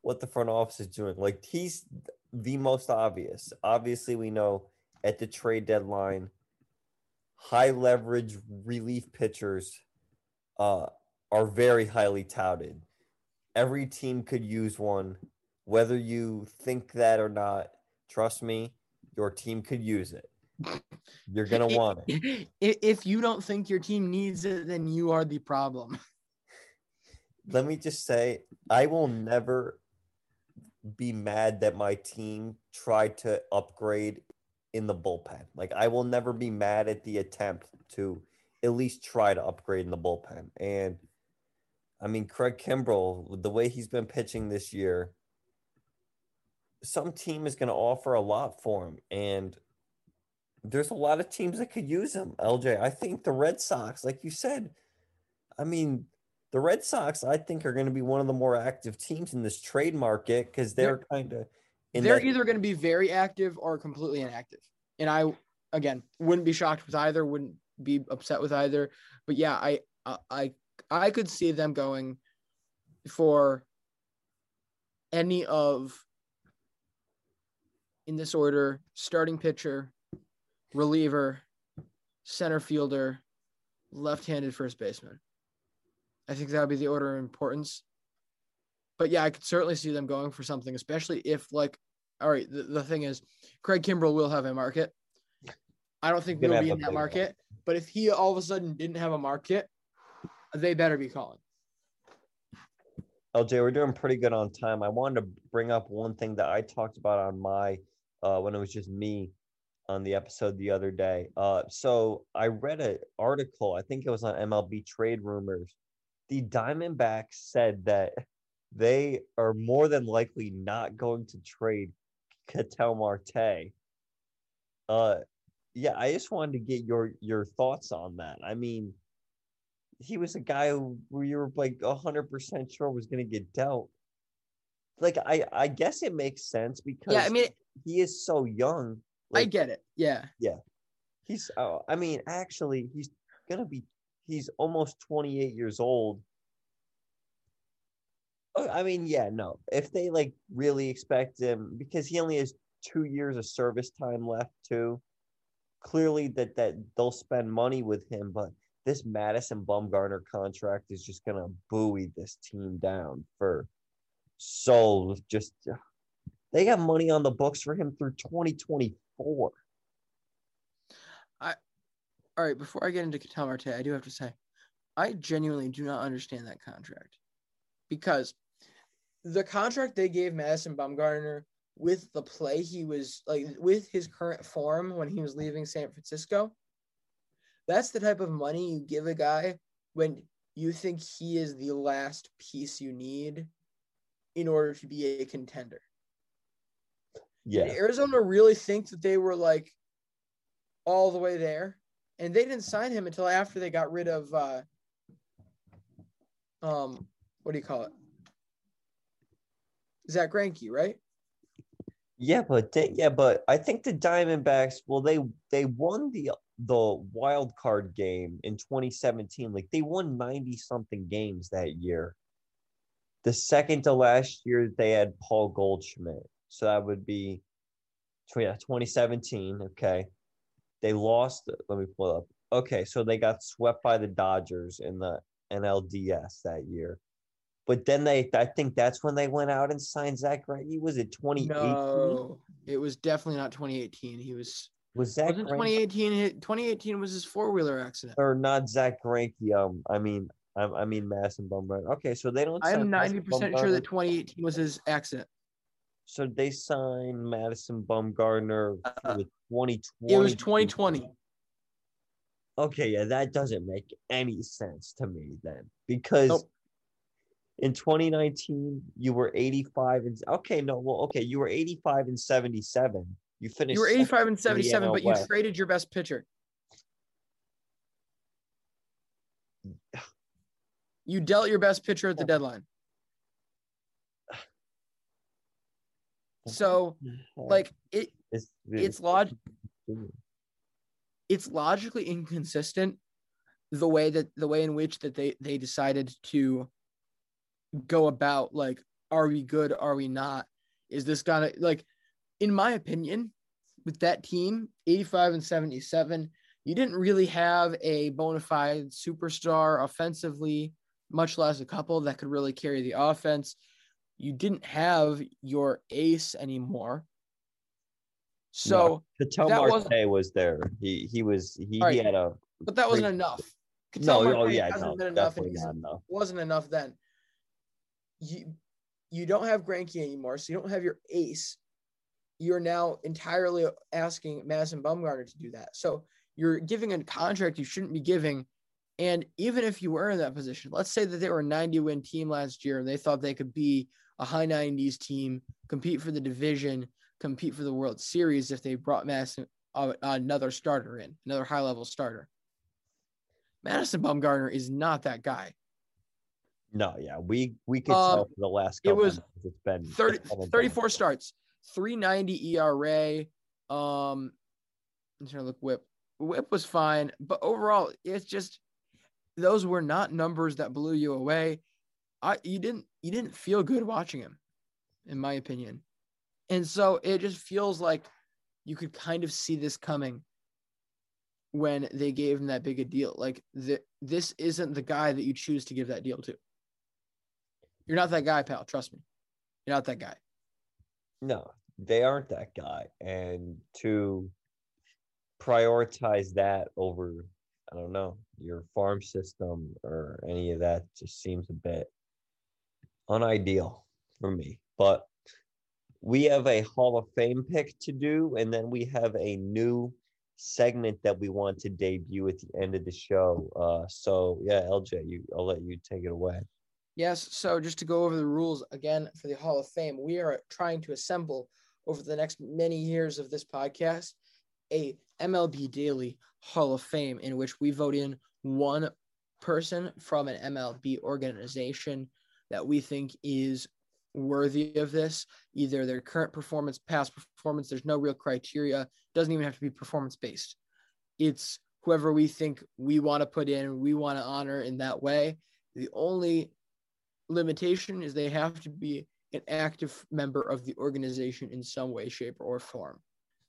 what the front office is doing. Like he's the most obvious. Obviously, we know at the trade deadline, high leverage relief pitchers uh, are very highly touted. Every team could use one, whether you think that or not. Trust me, your team could use it. You're gonna want it. If you don't think your team needs it then you are the problem let me just say I will never be mad that my team tried to upgrade in the bullpen. Like I will never be mad at the attempt to at least try to upgrade in the bullpen. And I mean Craig Kimbrel, the way he's been pitching this year, some team is going to offer a lot for him and there's a lot of teams that could use him. LJ, I think the Red Sox, like you said, I mean, the Red Sox, I think, are going to be one of the more active teams in this trade market because they're, kind of in they're that- either going to be very active or completely inactive. And i again wouldn't be shocked with either wouldn't be upset with either. But yeah i i i, I could see them going for any of in this order starting pitcher reliever center fielder left-handed first baseman i think that would be the order of importance but yeah, I could certainly see them going for something, especially if like, all right, the, the thing is, Craig Kimbrel will have a market. I don't think we'll be in that market, but if he all of a sudden didn't have a market, they better be calling. LJ, we're doing pretty good on time. I wanted to bring up one thing that I talked about on my uh, when it was just me on the episode the other day. Uh, so I read an article. I think it was on MLB Trade Rumors. The Diamondbacks said that they are more than likely not going to trade Ketel Marte. Uh, yeah, I just wanted to get your your thoughts on that. I mean, he was a guy who you were like hundred percent sure was going to get dealt. Like I, I guess it makes sense because Yeah, I mean- he is so young. I get it. Yeah. yeah, he's. Oh, I mean, actually, he's gonna be. He's almost twenty eight years old. Oh, I mean, yeah, no. If they like really expect him, because he only has two years of service time left too. Clearly, that that they'll spend money with him, but this Madison Bumgarner contract is just gonna buoy this team down for so just. They got money on the books for him through 2024. All right, before I get into Ketel Marte, I do have to say, I genuinely do not understand that contract. Because the contract they gave Madison Bumgarner with the play he was like with his current form when he was leaving San Francisco, that's the type of money you give a guy when you think he is the last piece you need in order to be a contender. Yeah. Did Arizona really think that they were like all the way there? And they didn't sign him until after they got rid of uh um what do you call it? Zack Greinke, right? Yeah, but they, yeah, but I think the Diamondbacks, well, they they won the the wild card game in 2017. Like they won 90 something games that year. The second to last year they had Paul Goldschmidt. So that would be tw- 2017. Okay. They lost. Let me pull up. Okay, so they got swept by the Dodgers in the NLDS that year. But then they, I think that's when they went out and signed Zack Greinke. Was it 2018? No, it was definitely not 2018. He was Was Zack Wasn't Greinke 2018 2018 was his four-wheeler accident. or not Zack Greinke? Um, I mean, I, I mean Madison Bumgarner. Okay, so they don't. I am 90% sure that 2018 was his accident. So they signed Madison Bumgarner for the 2020. Uh, It was 2020. Okay, yeah, that doesn't make any sense to me then because Nope. in 2019 you were 85 and okay, no, well, okay, you were 85 and 77. You finished. You were 85 and in 77, but you traded your best pitcher. You dealt your best pitcher at the deadline. So, like it, It's, it's log, it's logically inconsistent the way that the way in which that they they decided to go about like are we good are we not? Is this gonna like in my opinion with that team 85 and 77 you didn't really have a bona fide superstar offensively much less a couple that could really carry the offense you didn't have your ace anymore so Patel wasn't- Marte was there. He he was he, right. he had a but that wasn't enough. No, Ketel oh Marte yeah, hasn't no, been enough, and definitely not enough. wasn't enough then. You you don't have Greinke anymore, so you don't have your ace. You're now entirely asking Madison Bumgarner to do that. So you're giving a contract you shouldn't be giving. And even if you were in that position, let's say that they were a 90 win team last year and they thought they could be a high 90s team, compete for the division, compete for the World Series if they brought Madison uh, another starter in, another high level starter. Madison Bumgarner is not that guy. No, yeah, we we could Um, tell for the last it was months it's been 30, it's been a 34 starts, 390 ERA. Um, I'm trying to look whip. Whip was fine, but overall, it's just those were not numbers that blew you away. I you didn't you didn't feel good watching him, in my opinion. And so it just feels like you could kind of see this coming when they gave him that big a deal. Like this isn't the guy that you choose to give that deal to. You're not that guy, pal. Trust me. You're not that guy. No, they aren't that guy. And to prioritize that over, I don't know, your farm system or any of that just seems a bit unideal for me. But we have a Hall of Fame pick to do, and then we have a new segment that we want to debut at the end of the show. Uh, so yeah, LJ, you I'll let you take it away. Yes. So just to go over the rules again for the Hall of Fame, we are trying to assemble over the next many years of this podcast a MLB Daily Hall of Fame in which we vote in one person from an MLB organization that we think is worthy of this, either their current performance, past performance. There's no real criteria. Doesn't even have to be performance based. It's whoever we think we want to put in, we want to honor in that way. The only limitation is they have to be an active member of the organization in some way, shape, or form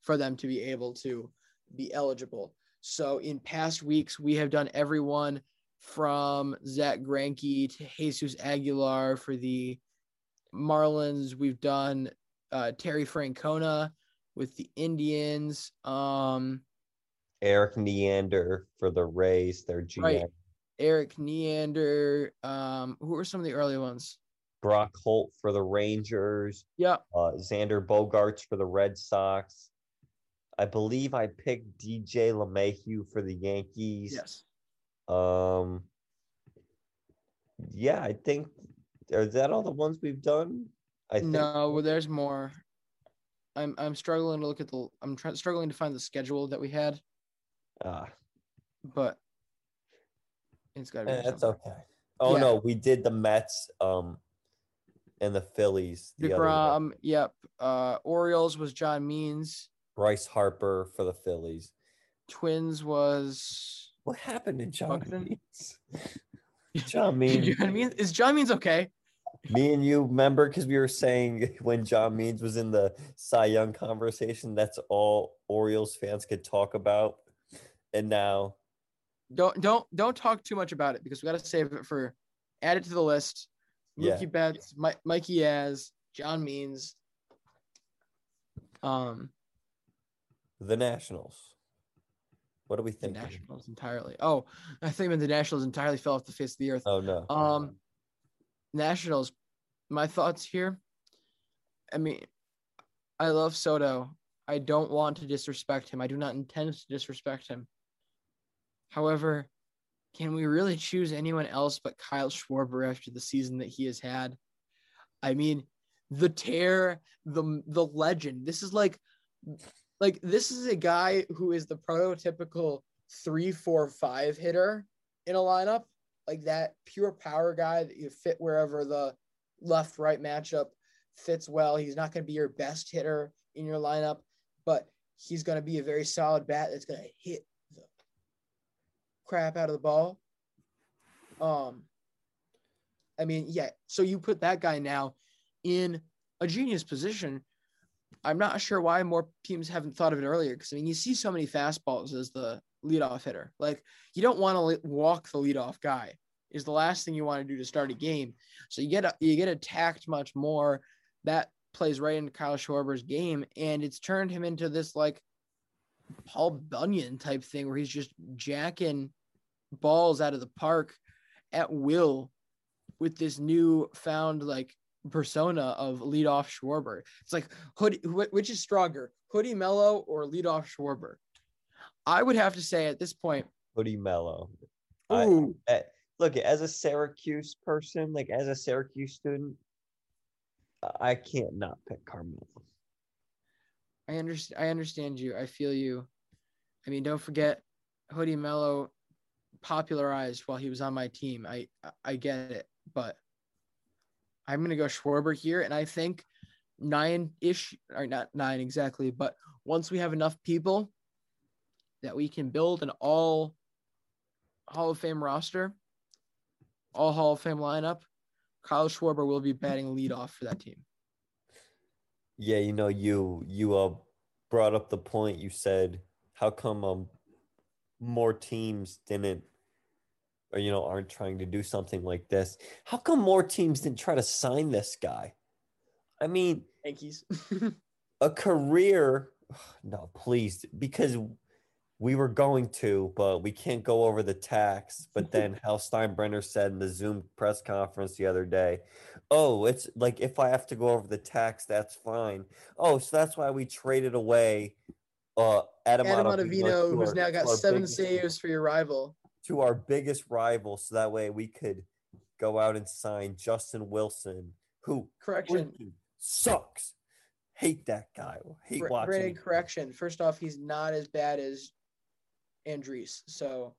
for them to be able to be eligible. So in past weeks, we have done everyone from Zack Greinke to Jesus Aguilar for the Marlins. We've done uh, Terry Francona with the Indians. Um, Erik Neander for the Rays, their GM. right. Erik Neander. Um, who are some of the early ones? Brock Holt for the Rangers. Yeah. Uh, Xander Bogaerts for the Red Sox. I believe I picked DJ LeMahieu for the Yankees. Yes. Um. Yeah, I think. Is that all the ones we've done? I think. No, there's more. I'm I'm struggling to look at the. I'm trying struggling to find the schedule that we had, Ah, but it's got to be. eh, that's okay. Oh Yeah. no, we did the Mets. Um. And the Phillies. The other one. Yep. Uh, Orioles was John Means. Bryce Harper for the Phillies. Twins was. What happened to John Buxton? Means? John Means. John Means is John Means okay? Me and you remember because we were saying when John Means was in the Cy Young conversation, that's all Orioles fans could talk about. And now, Don't don't don't talk too much about it because we got to save it for. Add it to the list. Yeah. Mookie Betts, Mi- Mikey Yaz, John Means. Um. The Nationals. What do we think? Nationals entirely. Oh, I think the Nationals entirely fell off the face of the earth. Oh no. Um, Nationals. My thoughts here. I mean, I love Soto. I don't want to disrespect him. I do not intend to disrespect him. However, can we really choose anyone else but Kyle Schwarber after the season that he has had? I mean, the tear, the the legend. This is like like this is a guy who is the prototypical three, four, five hitter in a lineup, like that pure power guy that you fit wherever the left right matchup fits well. He's not going to be your best hitter in your lineup, but he's going to be a very solid bat that's going to hit the crap out of the ball. Um, I mean, yeah. So you put that guy now in a genius position. I'm not sure why more teams haven't thought of it earlier. Because I mean, you see so many fastballs as the leadoff hitter. Like you don't want to walk the leadoff guy. Is the last thing you want to do to start a game. So you get you get attacked much more. That plays right into Kyle Schwarber's game, and it's turned him into this like Paul Bunyan type thing where he's just jacking balls out of the park at will with this new found like persona of leadoff Schwarber. It's like hoodie, which is stronger, Hoodie Melo or leadoff Schwarber? I would have to say at this point, Hoodie Melo. Ooh. I, eh, look, as a Syracuse person, like as a Syracuse student, I can't not pick Carmelo. I understand. I understand you. I feel you. I mean, don't forget, Hoodie Melo popularized while he was on my team. I I get it, but I'm gonna go Schwarber here, and I think nine ish or not nine exactly, but once we have enough people that we can build an all Hall of Fame roster, all Hall of Fame lineup, Kyle Schwarber will be batting leadoff for that team. Yeah, you know, you you uh brought up the point. You said, how come um more teams didn't you know aren't trying to do something like this? How come more teams didn't try to sign this guy? I mean, Yankees. a career. No, please, because we were going to, but we can't go over the tax. But then Hal Steinbrenner said in the Zoom press conference the other day, oh, it's like if I have to go over the tax, that's fine. Oh, so that's why we traded away uh, Adam, Adam Ottavino who's now got seven saves for your rival. To our biggest rival, so that way we could go out and sign Justin Wilson, who Correction. sucks. Hate that guy. Hate Br- watching. Brandon, correction. First off, he's not as bad as Andriese. So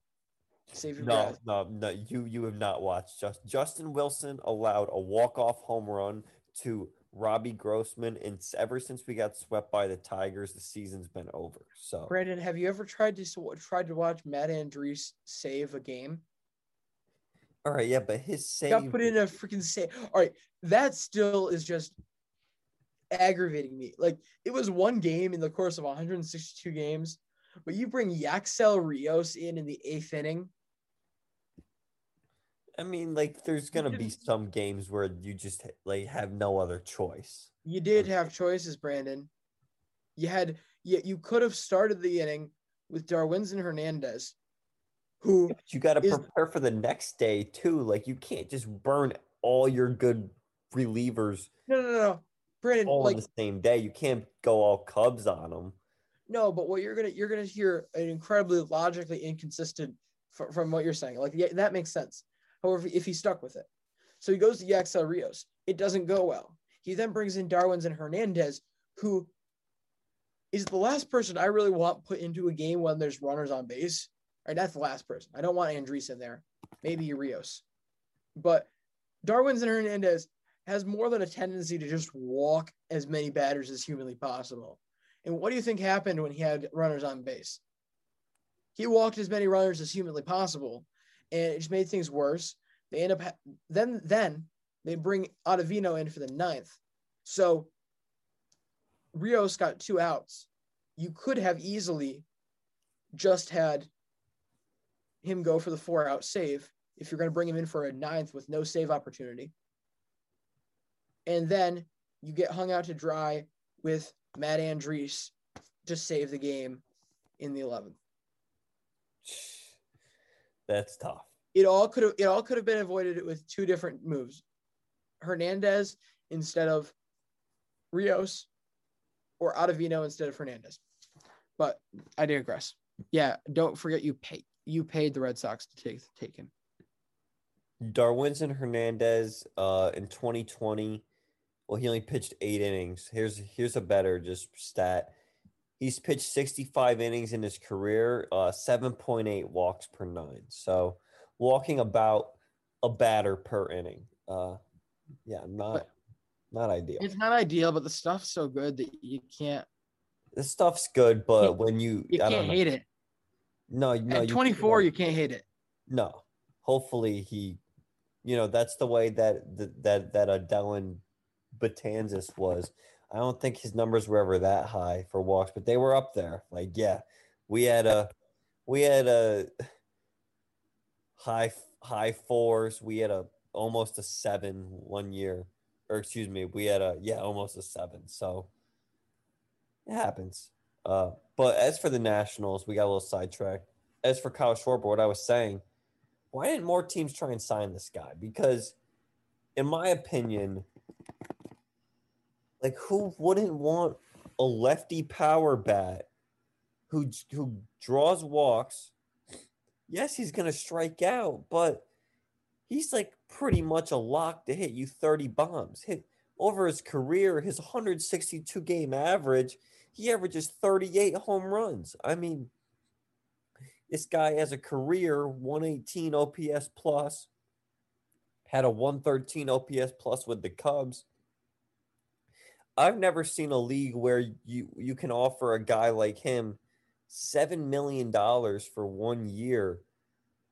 save your No, breath. no, no. You you have not watched. Just Justin Wilson allowed a walk off home run to Robbie Grossman, and ever since we got swept by the Tigers, the season's been over. So Brandon, have you ever tried to tried to watch Matt Andriese save a game? all right, yeah, but his save. got put in a freaking save. All right, that still is just aggravating me. Like it was one game in the course of 162 games, but you bring Yacksel Rios in in the eighth inning. I mean, like, there's gonna be some games where you just like have no other choice. You did have choices, Brandon. You had you, you could have started the inning with Darwinzon Hernandez, who But you got to is- prepare for the next day too. Like, you can't just burn all your good relievers no no no Brandon all like on the same day. You can't go all Cubs on them. no, but what you're gonna you're gonna hear an incredibly logically inconsistent fr- from what you're saying. Like yeah, that makes sense. However, if he stuck with it, so he goes to Yacksel Rios, it doesn't go well. He then brings in Darwinzon Hernandez, who is the last person I really want put into a game when there's runners on base. Right, that's the last person. I don't want Andriese in there. Maybe Rios, but Darwinzon Hernandez has more than a tendency to just walk as many batters as humanly possible. And what do you think happened when he had runners on base? He walked as many runners as humanly possible, and it just made things worse. They end up ha- then then they bring Ottavino in for the ninth. So Rios got two outs. You could have easily just had him go for the four out save if you're going to bring him in for a ninth with no save opportunity. And then you get hung out to dry with Matt Andriese to save the game in the 11th. That's tough. It all could have it all could have been avoided with two different moves. Hernandez instead of Rios or Ottavino instead of Hernandez. But I digress. Yeah, don't forget you pay you paid the Red Sox to take take him. Darwinzon Hernandez uh, in 2020. Well, he only pitched eight innings. Here's here's a better just stat. He's pitched 65 innings in his career, uh, 7.8 walks per nine. So walking about a batter per inning. Uh, yeah, not not ideal. It's not ideal, but the stuff's so good that you can't The stuff's good, but when you you I can't don't know. hate it. No, no. At 24, you can't hate it. No. Hopefully he, you know, that's the way that that that that uh, Dellin Betances was. I don't think his numbers were ever that high for walks, but they were up there. Like, yeah, we had a we had a high high fours. We had a almost a seven one year, or excuse me, we had a yeah almost a seven. So it happens. Uh, but as for the Nationals, we got a little sidetracked. As for Kyle Schwarber, what I was saying, why didn't more teams try and sign this guy? Because, in my opinion, like who wouldn't want a lefty power bat who who draws walks? Yes, he's gonna strike out, but he's like pretty much a lock to hit you 30 bombs. Hit over his career, his 162 game average, he averages 38 home runs. I mean, this guy has a career 118 OPS plus, had a 113 OPS plus with the Cubs. I've never seen a league where you you can offer a guy like him seven million dollars for one year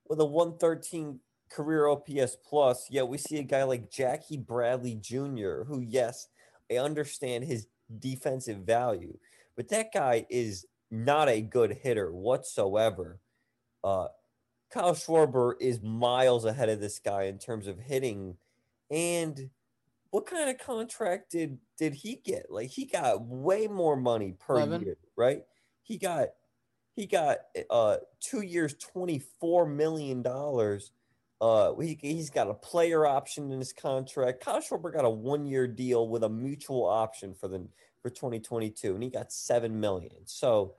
with a 113 career OPS plus. Yet we see a guy like Jackie Bradley Jr., who, yes, I understand his defensive value, but that guy is not a good hitter whatsoever. Uh, Kyle Schwarber is miles ahead of this guy in terms of hitting. And what kind of contract did did he get? Like he got way more money per Eleven. year, right? He got he got uh two years, twenty four million dollars. Uh, he, he's got a player option in his contract. Kyle Schwarber got a one year deal with a mutual option for the for 2022, and he got seven million. So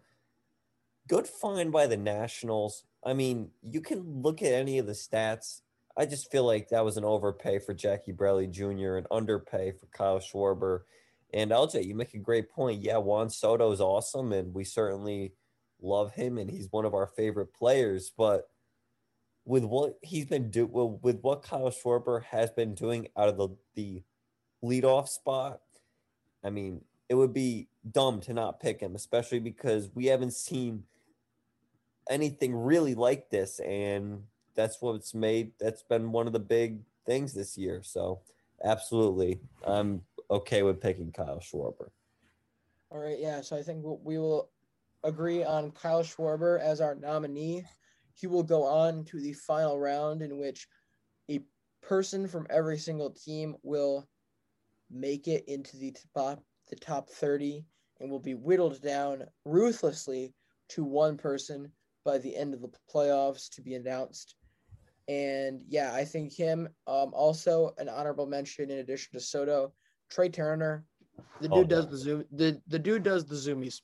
good find by the Nationals. I mean, you can look at any of the stats. I just feel like that was an overpay for Jackie Bradley Jr., and underpay for Kyle Schwarber. And LJ, you make a great point. Yeah, Juan Soto is awesome, and we certainly love him, and he's one of our favorite players. But with what he's been doing, with what Kyle Schwarber has been doing out of the the leadoff spot, I mean, it would be dumb to not pick him, especially because we haven't seen anything really like this, and that's what's made. That's been one of the big things this year. So, absolutely, I'm okay with picking Kyle Schwarber. All right, yeah. So I think we'll- agree on Kyle Schwarber as our nominee. He will go on to the final round, in which a person from every single team will make it into the top the top 30 and will be whittled down ruthlessly to one person by the end of the playoffs to be announced. And yeah, I think him. Um, also an honorable mention in addition to Soto, Trea Turner. The dude Oh, does the zoom. The the dude does the zoomies.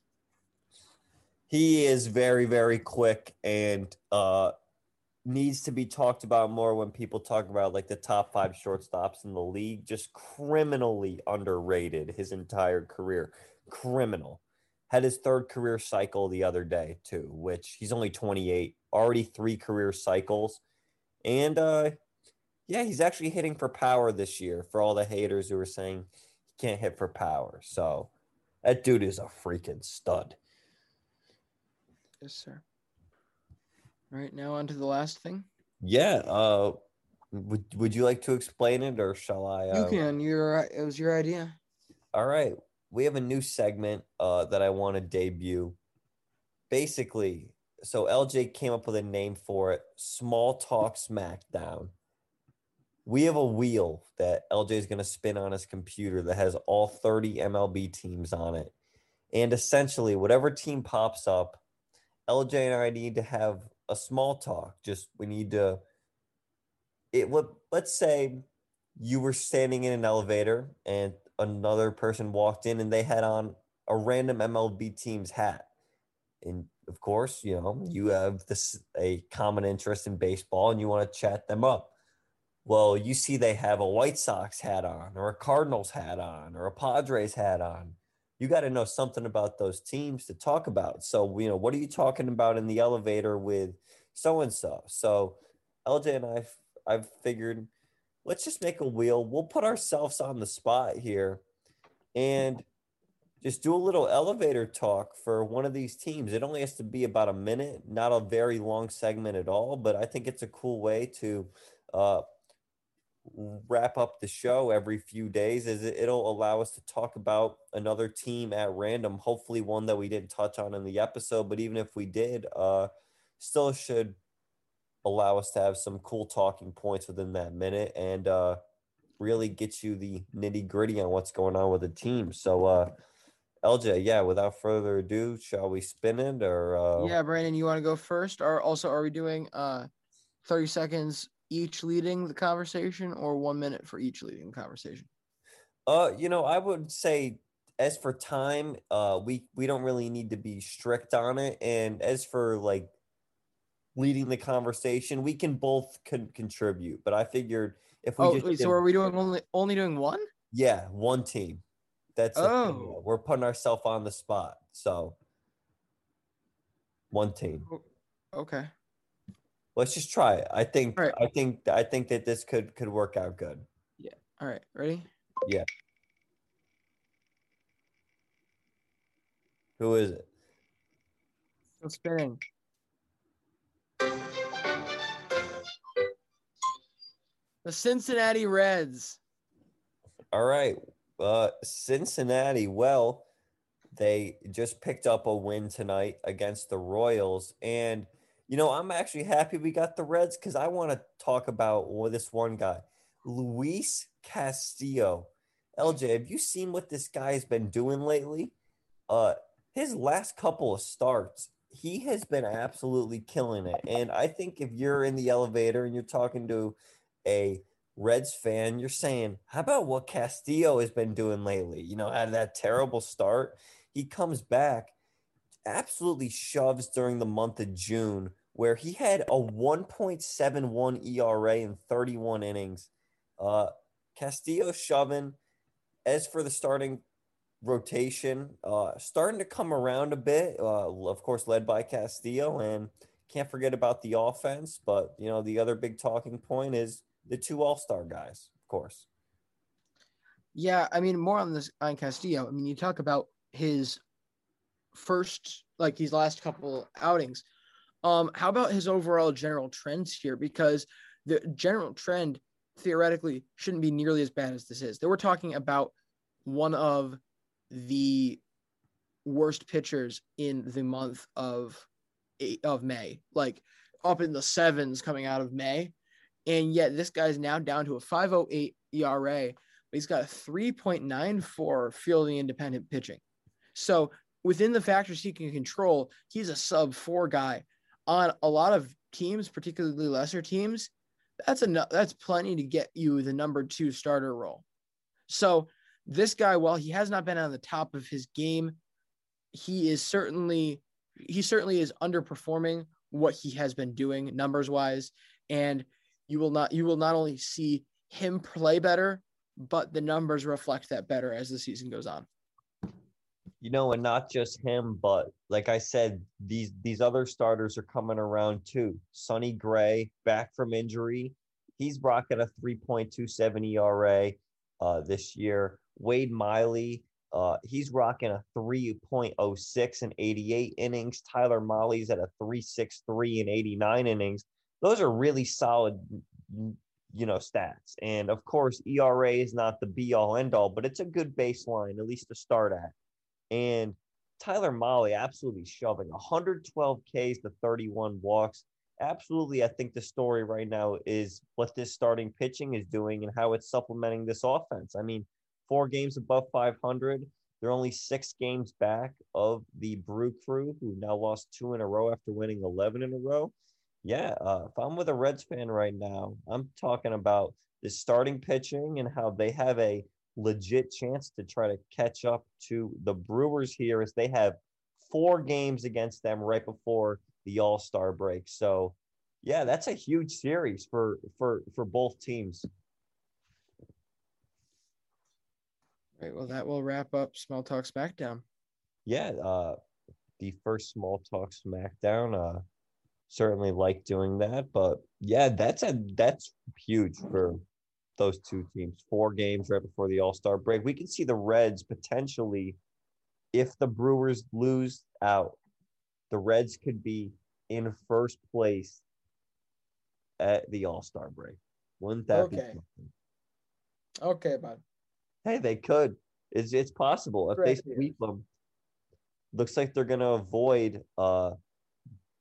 He is very, very quick and uh, needs to be talked about more when people talk about like the top five shortstops in the league. Just criminally underrated his entire career. Criminal. Had his third career cycle the other day, too, which he's only 28, already three career cycles. And uh, yeah, he's actually hitting for power this year for all the haters who are saying he can't hit for power. So that dude is a freaking stud. Yes, sir. All right, now on to the last thing. Yeah. Uh, would Would you like to explain it, or shall I? Uh, You can. Your it was your idea. All right. We have a new segment uh, that I want to debut. Basically, so LJ came up with a name for it: Small Talk SmackDown. We have a wheel that LJ is going to spin on his computer that has all 30 MLB teams on it. And essentially, whatever team pops up, LJ and I need to have a small talk. Just we need to. It would let's say you were standing in an elevator and another person walked in and they had on a random MLB team's hat. And of course, you know, you have this a common interest in baseball and you want to chat them up. Well, you see they have a White Sox hat on or a Cardinals hat on or a Padres hat on. You got to know something about those teams to talk about. So, you know, what are you talking about in the elevator with so and so? So, LJ and I I've figured let's just make a wheel. We'll put ourselves on the spot here and just do a little elevator talk for one of these teams. It only has to be about a minute, not a very long segment at all, but I think it's a cool way to uh, wrap up the show every few days is it'll allow us to talk about another team at random, hopefully one that we didn't touch on in the episode, but even if we did, uh, still should allow us to have some cool talking points within that minute and uh, really get you the nitty gritty on what's going on with the team. So, uh, LJ, yeah, without further ado, shall we spin it or? Uh... Yeah, Brandon, you want to go first? Or also, are we doing uh, 30 seconds each leading the conversation or one minute for each leading the conversation? Uh, you know, I would say as for time, uh, we we don't really need to be strict on it, and as for like leading the conversation. We can both con- contribute, but I figured if we oh, just wait, did, so are we doing only only doing one? yeah, one team. That's oh. we're putting ourselves on the spot. So one team. Oh, okay. Let's just try it. I think right. I think I think that this could could work out good. Yeah. All right. Ready? Yeah. Who is it? Still spinning. The Cincinnati Reds. All right. Uh, Cincinnati, well, they just picked up a win tonight against the Royals. And, you know, I'm actually happy we got the Reds because I want to talk about well, this one guy, Luis Castillo. LJ, have you seen what this guy has been doing lately? Uh, his last couple of starts, he has been absolutely killing it. And I think if you're in the elevator and you're talking to a Reds fan, you're saying, how about what Castillo has been doing lately? You know, had that terrible start. He comes back, absolutely shoves during the month of June, where he had a 1.71 ERA in 31 innings. Uh, Castillo shoving. As for the starting rotation, uh, starting to come around a bit, uh, of course, led by Castillo. And can't forget about the offense. But, you know, the other big talking point is the two All Star guys, of course. Yeah, I mean, more on this on Castillo. I mean, you talk about his first, like his last couple outings. Um, how about his overall general trends here? Because the general trend theoretically shouldn't be nearly as bad as this is. They were talking about one of the worst pitchers in the month of of May, like up in the sevens coming out of May. And yet this guy's now down to a 508 ERA, but he's got a 3.94 fielding independent pitching. So within the factors he can control, he's a sub four guy. On a lot of teams, particularly lesser teams, that's enough. That's plenty to get you the number two starter role. So this guy, while he has not been on the top of his game, he is certainly he certainly is underperforming what he has been doing numbers wise. And you will not you will not only see him play better, but the numbers reflect that better as the season goes on. You know, and not just him, but like I said, these these other starters are coming around too. Sonny Gray back from injury, he's rocking a 3.27 ERA uh, this year. Wade Miley, uh, he's rocking a 3.06 in 88 innings. Tyler Mahle's at a 3.63 in 89 innings those are really solid you know stats. And of course era is not the be all end all but it's a good baseline at least to start at. And tyler Mahle absolutely shoving 112 ks to 31 walks. Absolutely i think the story right now is what this starting pitching is doing and how it's supplementing this offense. I mean four games above 500 They're only six games back of the Brew Crew, who now lost two in a row after winning 11 in a row. Yeah, uh, if I'm with a Reds fan right now, I'm talking about the starting pitching and how they have a legit chance to try to catch up to the Brewers here as they have four games against them right before the All-Star break. So, yeah, that's a huge series for for for both teams. Right. Well, that will wrap up Small Talk SmackDown. Yeah, uh, the first Small Talk SmackDown. Uh, certainly like doing that, but yeah, that's a that's huge for those two teams. Four games right before the All Star break. We can see the Reds potentially, if the Brewers lose out, the Reds could be in first place at the All Star break. Wouldn't that Okay. be something? Okay, bud. Hey, they could. It's it's possible if they Right, yeah. sweep them. Looks like they're gonna avoid uh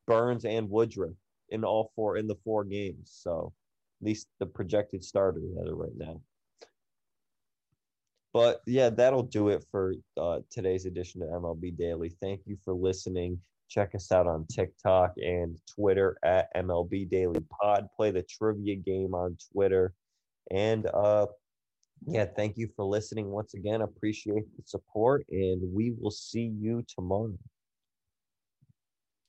Burnes and Woodruff in all four in the four games. So at least the projected starters that are right now. But yeah, that'll do it for uh, today's edition of MLB Daily. Thank you for listening. Check us out on TikTok and Twitter at MLB Daily Pod. Play the trivia game on Twitter. And uh, yeah, thank you for listening once again. Appreciate the support, and we will see you tomorrow.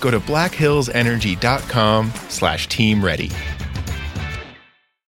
Go to blackhillsenergy.com slash team ready.